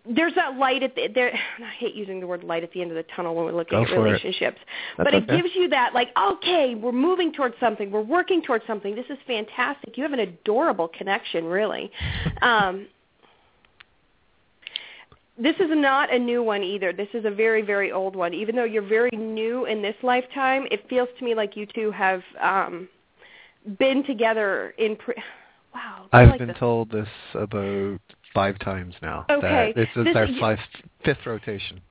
there's that light at the there I hate using the word light at the end of the tunnel when we're looking Go at it. relationships. That's but it gives you that like, okay, we're moving towards something, we're working towards something. This is fantastic. You have an adorable connection, really. Um this is not a new one either. This is a very, very old one. Even though you're very new in this lifetime, it feels to me like you two have um, been together in. Pre- wow. I've like been this. told this about five times now. Okay. That this is This- our five, fifth rotation.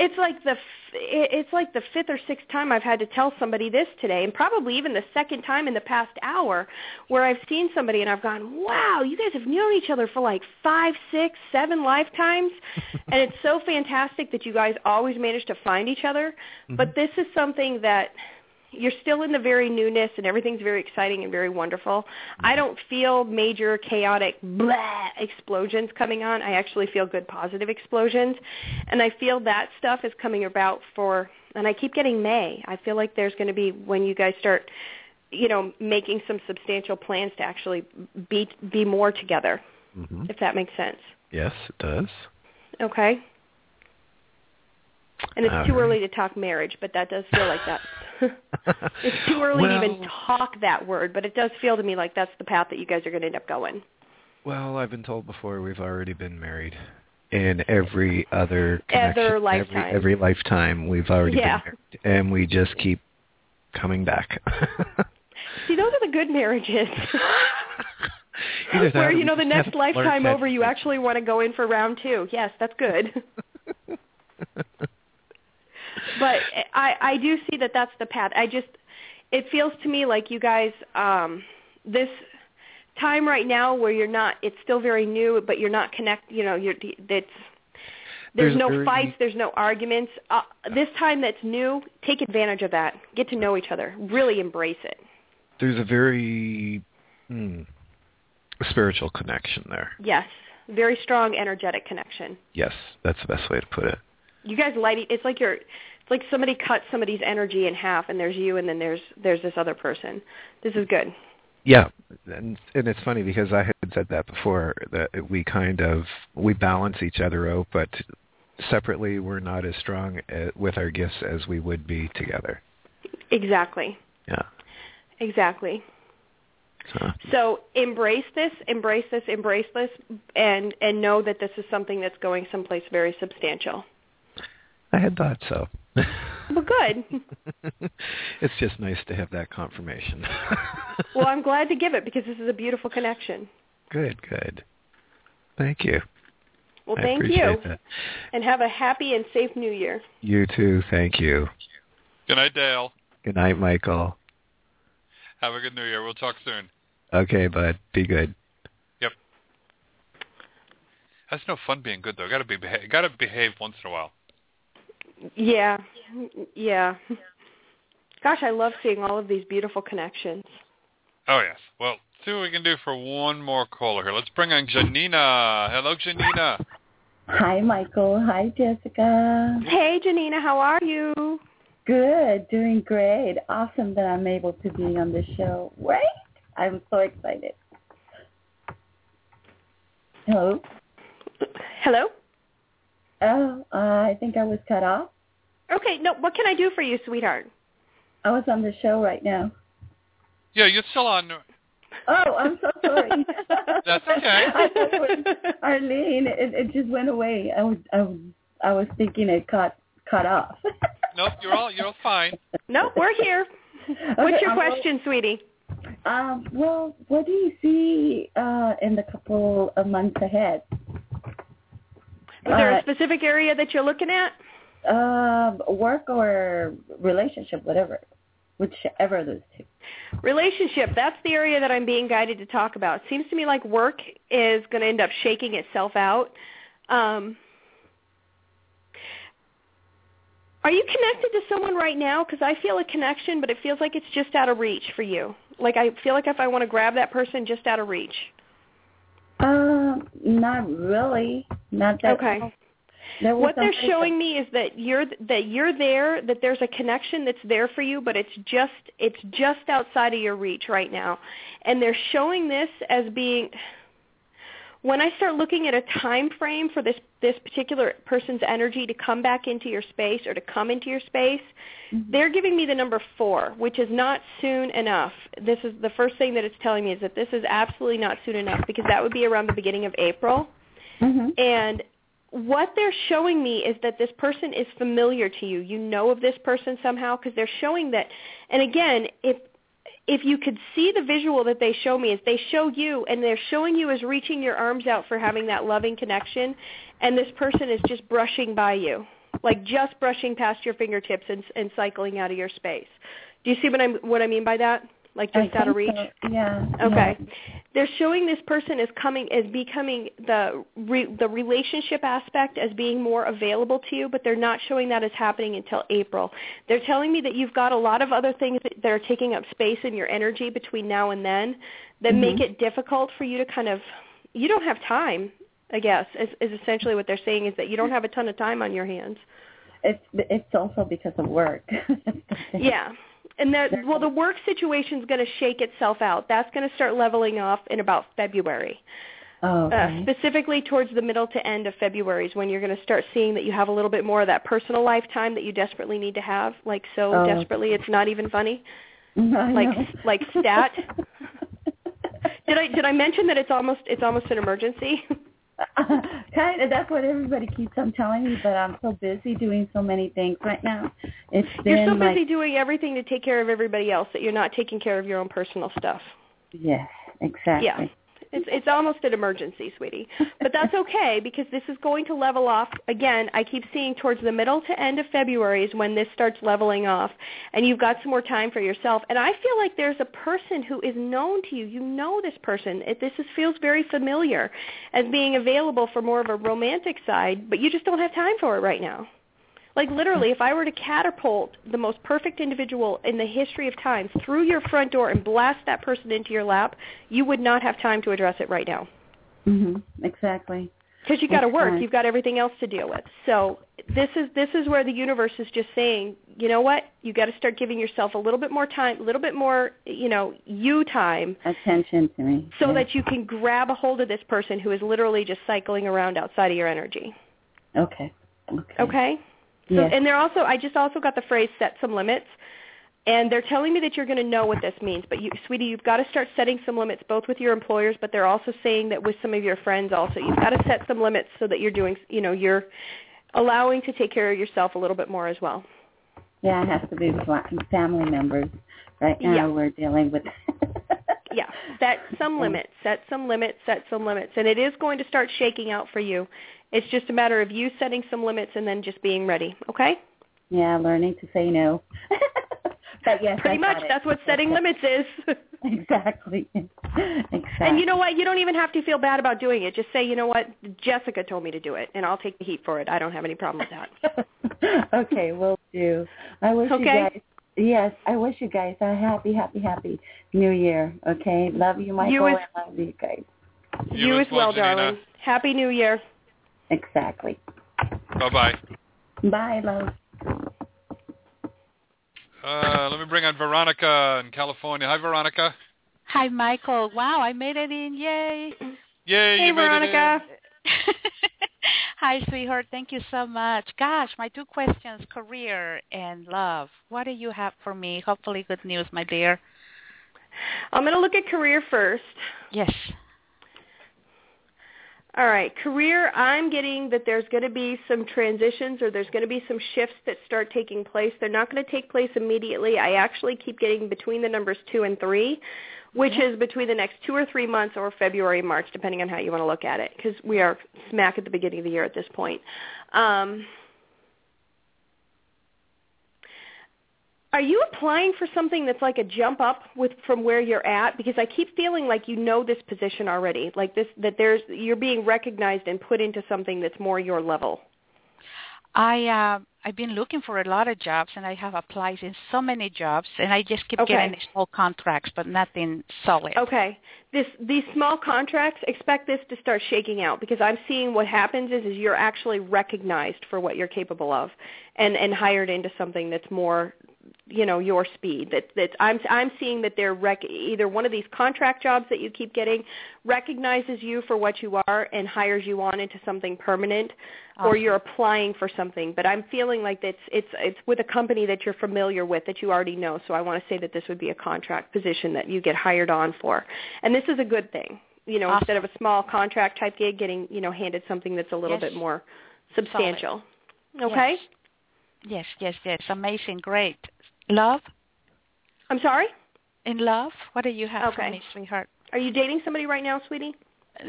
It's like the f- it- it's like the fifth or sixth time I've had to tell somebody this today, and probably even the second time in the past hour, where I've seen somebody and I've gone, "Wow, you guys have known each other for like five, six, seven lifetimes," and it's so fantastic that you guys always manage to find each other. Mm-hmm. But this is something that you're still in the very newness and everything's very exciting and very wonderful. I don't feel major chaotic blah explosions coming on. I actually feel good positive explosions. And I feel that stuff is coming about for and I keep getting May. I feel like there's going to be when you guys start you know making some substantial plans to actually be be more together hmm if that makes sense. Yes, it does. Okay? And it's All too right. early to talk marriage, but that does feel like that. It's too early to even talk that word, but it does feel to me like that's the path that you guys are going to end up going. Well, I've been told before we've already been married. In every other connection, Other lifetime. every, every lifetime, we've already Yeah. been married, and we just keep coming back. See, those are the good marriages. Either Where you know the next lifetime over, you actually want to go in for round two. Yes, that's good. But I I do see that that's the path. I just it feels to me like you guys um this time right now where you're not it's still very new but you're not connect you know you're it's there's, There's no very- fights there's no arguments. Uh, this time that's new take advantage of that. Get to know each other. Really embrace it. There's a very hmm, spiritual connection there. yes. Very strong energetic connection. Yes, that's the best way to put it. You guys light it's like you're it's like somebody cut somebody's energy in half and there's you and then there's there's this other person this is good Yeah, and and it's funny because I had said that before that we kind of we balance each other out, but separately we're not as strong uh with our gifts as we would be together. exactly Yeah. exactly So So embrace this, embrace this, embrace this, and and know that this is something that's going someplace very substantial. I had thought so. Well, good. it's just nice to have that confirmation. well, I'm glad to give it because this is a beautiful connection. good, good. Thank you. Well, I thank you, that. and have a happy and safe New Year. You too. Thank you. Good night, Dale. Good night, Michael. Have a good New Year. We'll talk soon. Okay, bud. Be good. Yep. That's no fun being good though. Got to be beha- got to behave once in a while. Yeah, yeah. Gosh, I love seeing all of these beautiful connections. Oh yes. Well, see what we can do for one more caller here. Let's bring on Janina. Hello, Janina. Hi, Michael. Hi, Jessica. Hey, Janina, how are you? Good, doing great. Awesome that I'm able to be on the show. Right? I'm so excited. Hello. Hello. Oh, uh, I think I was cut off. Okay, no. What can I do for you, sweetheart? I was on the show right now. Yeah, you're still on. Oh, I'm so sorry. That's okay. I was Arlene, it, it just went away. I was, I was, I was thinking it cut, cut off. Nope, you're all you're all fine. Nope, we're here. What's Okay, your um, question, sweetie? Um, well, what do you see uh, in the couple of months ahead? Was there Uh, a specific area that you're looking at? Uh, work or relationship, whatever, whichever of those two. Relationship, that's the area that I'm being guided to talk about. It seems to me like work is going to end up shaking itself out. Um, are you connected to someone right now? Because I feel a connection, but it feels like it's just out of reach for you. Like I feel like if I want to grab that person, just out of reach. Um, not really. Not that. Okay. There what they're showing me is that you're that you're there that there's a connection that's there for you but it's just it's just outside of your reach right now and they're showing this as being when I start looking at a time frame for this this particular person's energy to come back into your space or to come into your space, Mm-hmm. they're giving me the number 4, which is not soon enough. This is the first thing that it's telling me is that this is absolutely not soon enough because that would be around the beginning of April. Mhm. And what they're showing me is that this person is familiar to you. You know of this person somehow because they're showing that. And again, if if you could see the visual that they show me is they show you and they're showing you as reaching your arms out for having that loving connection and this person is just brushing by you like just brushing past your fingertips and, and cycling out of your space. Do you see what i'm what i mean by that like just out of reach so. Yeah. Okay. yeah. They're showing this person as coming as becoming the re, the relationship aspect as being more available to you, but they're not showing that as happening until April. They're telling me that you've got a lot of other things that, are taking up space in your energy between now and then that Mhm. make it difficult for you to kind of you don't have time, I guess. Is, is essentially what they're saying is that you don't have a ton of time on your hands. It's it's also because of work. Yeah. And that well the work situation is going to shake itself out. That's going to start leveling off in about February. Oh, Uh, specifically towards the middle to end of February is when you're going to start seeing that you have a little bit more of that personal lifetime that you desperately need to have, like so Oh. desperately it's not even funny. I Like know. like stat. did I did I mention that it's almost it's almost an emergency? kind of. That's what everybody keeps on telling me, but I'm so busy doing so many things right now. It's been you're so like busy doing everything to take care of everybody else that you're not taking care of your own personal stuff. yes, exactly. Yeah. It's it's almost an emergency, sweetie. But that's okay because this is going to level off again. I keep seeing towards the middle to end of February is when this starts leveling off and you've got some more time for yourself. And I feel like there's a person who is known to you. You know this person. It, this is, feels very familiar as being available for more of a romantic side, but you just don't have time for it right now. Like literally, if I were to catapult the most perfect individual in the history of time through your front door and blast that person into your lap, you would not have time to address it right now. Mhm. Exactly. Because you got to work, you've got everything else to deal with. So this is this is where the universe is just saying, you know what? You got to start giving yourself a little bit more time, a little bit more, you know, you time, Attention to me. so Yeah. that you can grab a hold of this person who is literally just cycling around outside of your energy. Okay. Okay. Okay. So, Yes. And they're also, I just also got the phrase "set some limits," and they're telling me that you're going to know what this means. But you, sweetie, you've got to start setting some limits, both with your employers, but they're also saying that with some of your friends. Also, you've got to set some limits so that you're doing, you know, you're allowing to take care of yourself a little bit more as well. Yeah, it has to be with family members. Right now Yeah. we're dealing with Yeah, set some limits, set some limits, set some limits, and it is going to start shaking out for you. It's just a matter of you setting some limits and then just being ready. Okay. Yeah, learning to say no. but yes, Pretty I much, that's what setting limits is. Exactly. exactly. And you know what? You don't even have to feel bad about doing it. Just say, you know what? Jessica told me to do it, and I'll take the heat for it. I don't have any problem with that. okay, we'll do. I wish you Okay. guys yes, I wish you guys a happy, happy, happy New Year. Okay, love you, Michael. You as- and love you guys. You as as well, well, Janina. darling. Happy New Year. Exactly. Bye-bye. Bye, love. Uh, let me bring on Veronica in California. Hi, Veronica. Hi, Michael. Wow, I made it in. Yay. Yay, Hey, you made Veronica. Hi, sweetheart. Thank you so much. Gosh, my two questions, career and love. What do you have for me? Hopefully good news, my dear. I'm going to look at career first. Yes. All right, career, I'm getting that there's going to be some transitions or there's going to be some shifts that start taking place. They're not going to take place immediately. I actually keep getting between the numbers 2 and 3, which is between the next 2 or 3 months or February, March, depending on how you want to look at it, because we are smack at the beginning of the year at this point. Um, are you applying for something that's like a jump up with from where you're at? Because I keep feeling like you know this position already, like this that there's you're being recognized and put into something that's more your level. I uh, I've been looking for a lot of jobs, and I have applied in so many jobs, and I just keep Okay. getting small contracts, but nothing solid. Okay. This these small contracts expect this to start shaking out because I'm seeing what happens is is you're actually recognized for what you're capable of and and hired into something that's more you know your speed that that I'm I'm seeing that they're rec- either one of these contract jobs that you keep getting recognizes you for what you are and hires you on into something permanent or you're applying for something. But I'm feeling like it's it's it's with a company that you're familiar with that you already know. So I want to say that this would be a contract position that you get hired on for. And this is a good thing you know instead of a small contract type gig getting you know handed something that's a little Yes. bit more substantial. Okay? Yes, yes, yes. Amazing. Great. Love? I'm sorry? In love? What do you have for me, sweetheart? are you dating somebody right now sweetie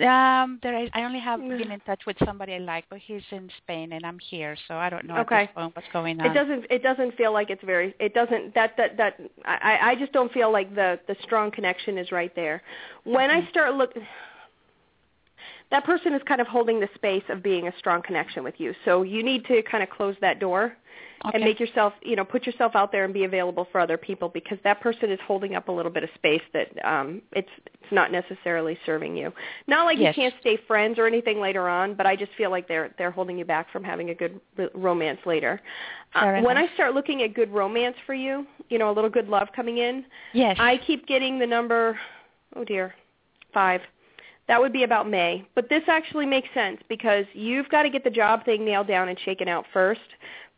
Um, there is, I only have been in touch with somebody I like, but he's in Spain and I'm here, so I don't know Okay. at this point what's going on. It doesn't. It doesn't feel like it's very. It doesn't. That that that. I I just don't feel like the the strong connection is right there. When I start look, that person is kind of holding the space of being a strong connection with you. So you need to kind of close that door Okay. and make yourself, you know, put yourself out there and be available for other people because that person is holding up a little bit of space that um it's it's not necessarily serving you. Not like Yes. you can't stay friends or anything later on, but I just feel like they're they're holding you back from having a good r- romance later. Uh, when I start looking at good romance for you, you know, a little good love coming in, Yes. I keep getting the number, oh dear, five. That would be about May. But this actually makes sense because you've got to get the job thing nailed down and shaken out first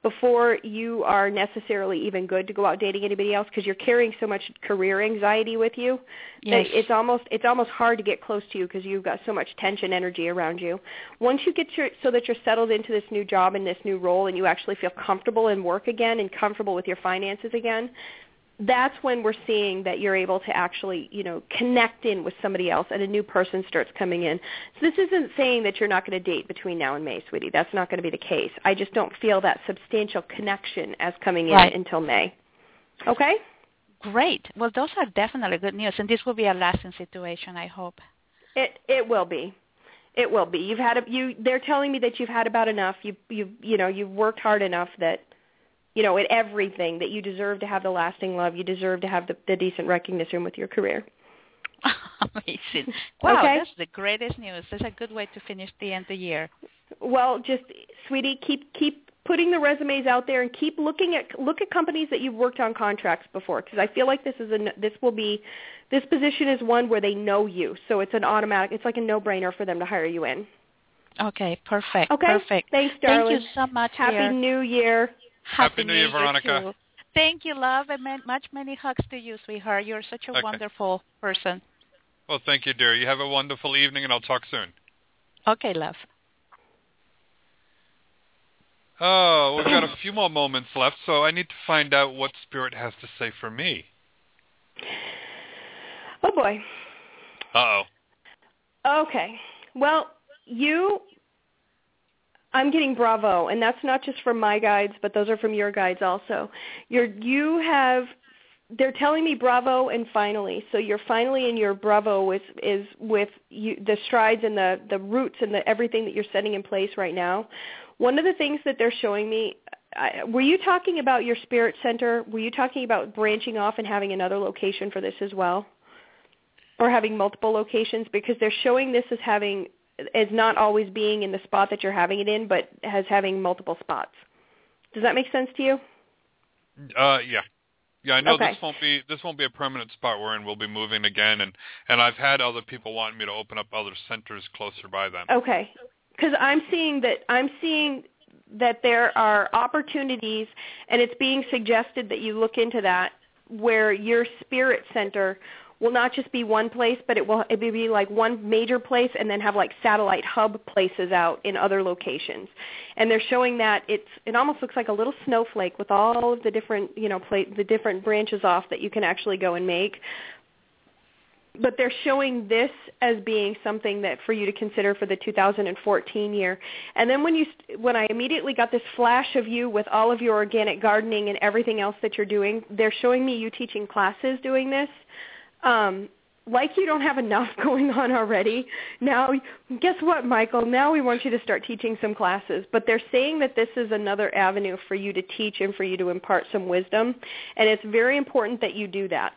before you are necessarily even good to go out dating anybody else because you're carrying so much career anxiety with you Yes. that it's almost it's almost hard to get close to you because you've got so much tension energy around you. Once you get your so that you're settled into this new job and this new role and you actually feel comfortable in work again and comfortable with your finances again, that's when we're seeing that you're able to actually, you know, connect in with somebody else and a new person starts coming in. So this isn't saying that you're not going to date between now and May, sweetie. That's not going to be the case. I just don't feel that substantial connection as coming in Right. until May. Okay? Great. Well, those are definitely good news, and this will be a lasting situation, I hope. It it will be. It will be. You've had a, you they're telling me that you've had about enough. You you you know, you've worked hard enough that you know, at everything that you deserve to have the lasting love. You deserve to have the, the decent recognition with your career. Amazing. Wow, Okay. that's the greatest news. That's a good way to finish the end of the year. Well, just sweetie, keep keep putting the resumes out there and keep looking at look at companies that you've worked on contracts before because I feel like this is a this will be this position is one where they know you, so it's an automatic. It's like a no-brainer for them to hire you in. Okay, perfect. Okay. Perfect. Thanks, darling. Thank you so much. Happy dear. New Year. Happy New Year, Veronica. too. Thank you, love, and man- much many hugs to you, sweetheart. You're such a Okay. wonderful person. Well, thank you, dear. You have a wonderful evening, and I'll talk soon. Okay, love. Oh, we've got a few more moments left, so I need to find out what Spirit has to say for me. Oh boy. Uh-oh. Okay. Well, you I'm getting bravo, and that's not just from my guides, but those are from your guides also. You're you have they're telling me bravo and finally. So you're finally in your bravo is is with you, the strides and the the roots and the everything that you're setting in place right now. One of the things that they're showing me I, were you talking about your spirit center? Were you talking about branching off and having another location for this as well? Or having multiple locations because they're showing this as having as not always being in the spot that you're having it in, but as having multiple spots. Does that make sense to you? Uh, yeah. Yeah, I know Okay. this won't be this won't be a permanent spot we're in. We'll be moving again, and and I've had other people wanting me to open up other centers closer by them. Okay. Because I'm seeing that I'm seeing that there are opportunities, and it's being suggested that you look into that, where your spirit center will not just be one place, but it will it will be like one major place, and then have like satellite hub places out in other locations. And they're showing that it's it almost looks like a little snowflake with all of the different you know pla the different branches off that you can actually go and make but they're showing this as being something that for you to consider for the 2014 year. And then when you when I immediately got this flash of you with all of your organic gardening and everything else that you're doing, they're showing me you teaching classes doing this. Um like you don't have enough going on already. Now, guess what, Michael? Now we want you to start teaching some classes. But they're saying that this is another avenue for you to teach and for you to impart some wisdom, and it's very important that you do that.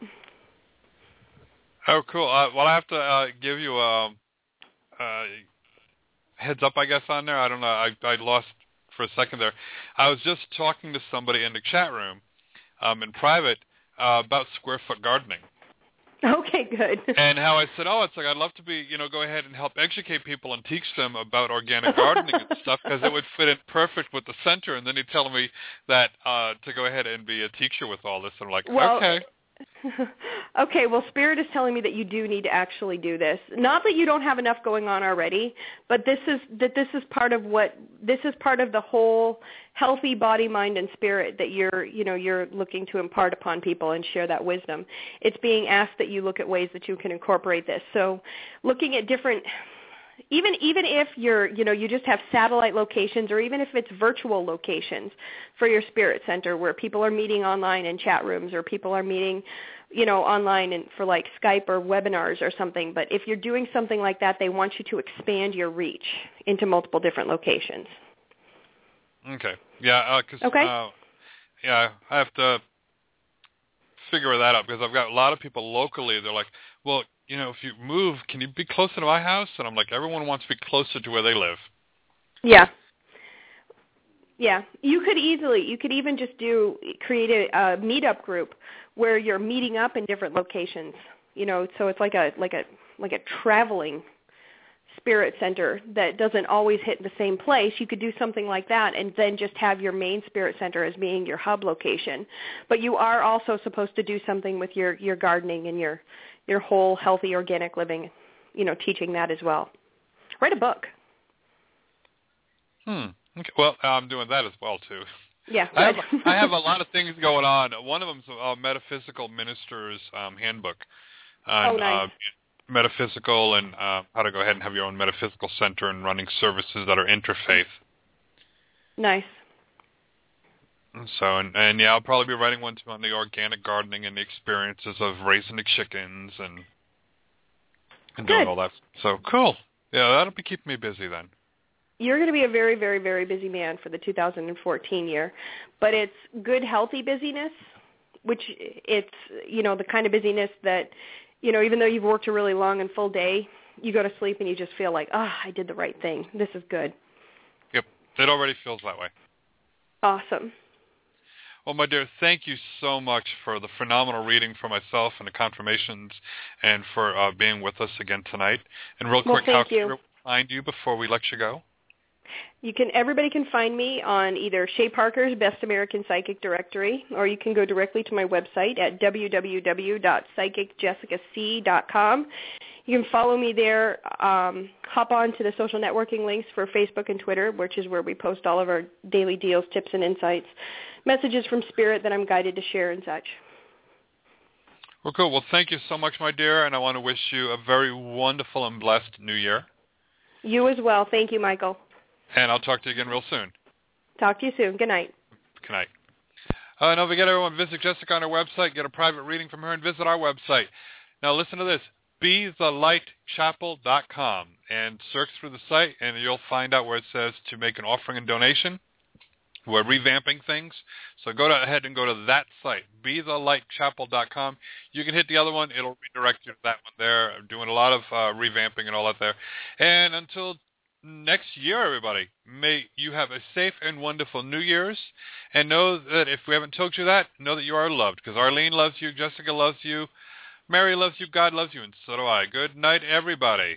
Oh, cool. Uh, well, I have to uh, give you a, a heads up, I guess, on there. I don't know. I, I lost for a second there. I was just talking to somebody in the chat room um, in private uh, about square foot gardening. Okay, good. and how I said, oh, it's like I'd love to be, you know, go ahead and help educate people and teach them about organic gardening and stuff because it would fit in perfect with the center. And then he's telling me that uh, to go ahead and be a teacher with all this. And I'm like, well, okay. okay, well, Spirit is telling me that you do need to actually do this. Not that you don't have enough going on already, but this is that this is part of what this is part of the whole healthy body, mind, and spirit that you're you know you're looking to impart upon people and share that wisdom. It's being asked that you look at ways that you can incorporate this. So, looking at different even even if you're you know you just have satellite locations or even if it's virtual locations for your spirit center where people are meeting online in chat rooms or people are meeting you know online and for like Skype or webinars or something but if you're doing something like that they want you to expand your reach into multiple different locations. Okay. Yeah uh, cause, okay? uh, yeah I have to figure that out because I've got a lot of people locally they're like well you know, if you move, can you be closer to my house? And I'm like, everyone wants to be closer to where they live. Yeah. Yeah, you could easily, you could even just do create a, a meetup group where you're meeting up in different locations. You know, so it's like a like a like a traveling spirit center that doesn't always hit the same place. You could do something like that and then just have your main spirit center as being your hub location. But you are also supposed to do something with your your gardening and your your whole healthy organic living, you know, teaching that as well. Write a book. Hmm. Okay. Well, I'm doing that as well too. Yeah. I have, I have a lot of things going on. One of them is a metaphysical minister's um, handbook on oh, nice. uh, metaphysical and uh, how to go ahead and have your own metaphysical center and running services that are interfaith. Nice. So and and yeah, I'll probably be writing one too on the organic gardening and the experiences of raising the chickens and and Good. doing all that. So cool. Yeah, that'll be keeping me busy then. You're going to be a very, very, very busy man for the 2014 year, but it's good, healthy busyness, which it's you know the kind of busyness that you know even though you've worked a really long and full day, you go to sleep and you just feel like, ah, oh, I did the right thing. This is good. Yep, it already feels that way. Awesome. Well, my dear, thank you so much for the phenomenal reading for myself and the confirmations and for uh, being with us again tonight. And real well, quick, how can you. find you before we let you go? You can everybody can find me on either Shay Parker's Best American Psychic Directory or you can go directly to my website at www.psychicjessicac.com. You can follow me there. Um, hop on to the social networking links for Facebook and Twitter, which is where we post all of our daily deals, tips, and insights messages from spirit that I'm guided to share and such. Well, cool. Well, thank you so much, my dear, and I want to wish you a very wonderful and blessed new year. You as well. Thank you, Michael. And I'll talk to you again real soon. Talk to you soon. Good night. Good night. Uh, don't forget, everyone, visit Jessica on her website, get a private reading from her, and visit our website. Now, listen to this. BeTheLightChapel.com and search through the site, and you'll find out where it says to make an offering and donation. We're revamping things. So go to, ahead and go to that site, bethelightchapel.com. You can hit the other one. It'll redirect you to that one there. I'm doing a lot of uh, revamping and all that there. And until next year, everybody, may you have a safe and wonderful New Year's. And know that if we haven't told you that, know that you are loved because Arlene loves you, Jessica loves you, Mary loves you, God loves you, and so do I. Good night, everybody.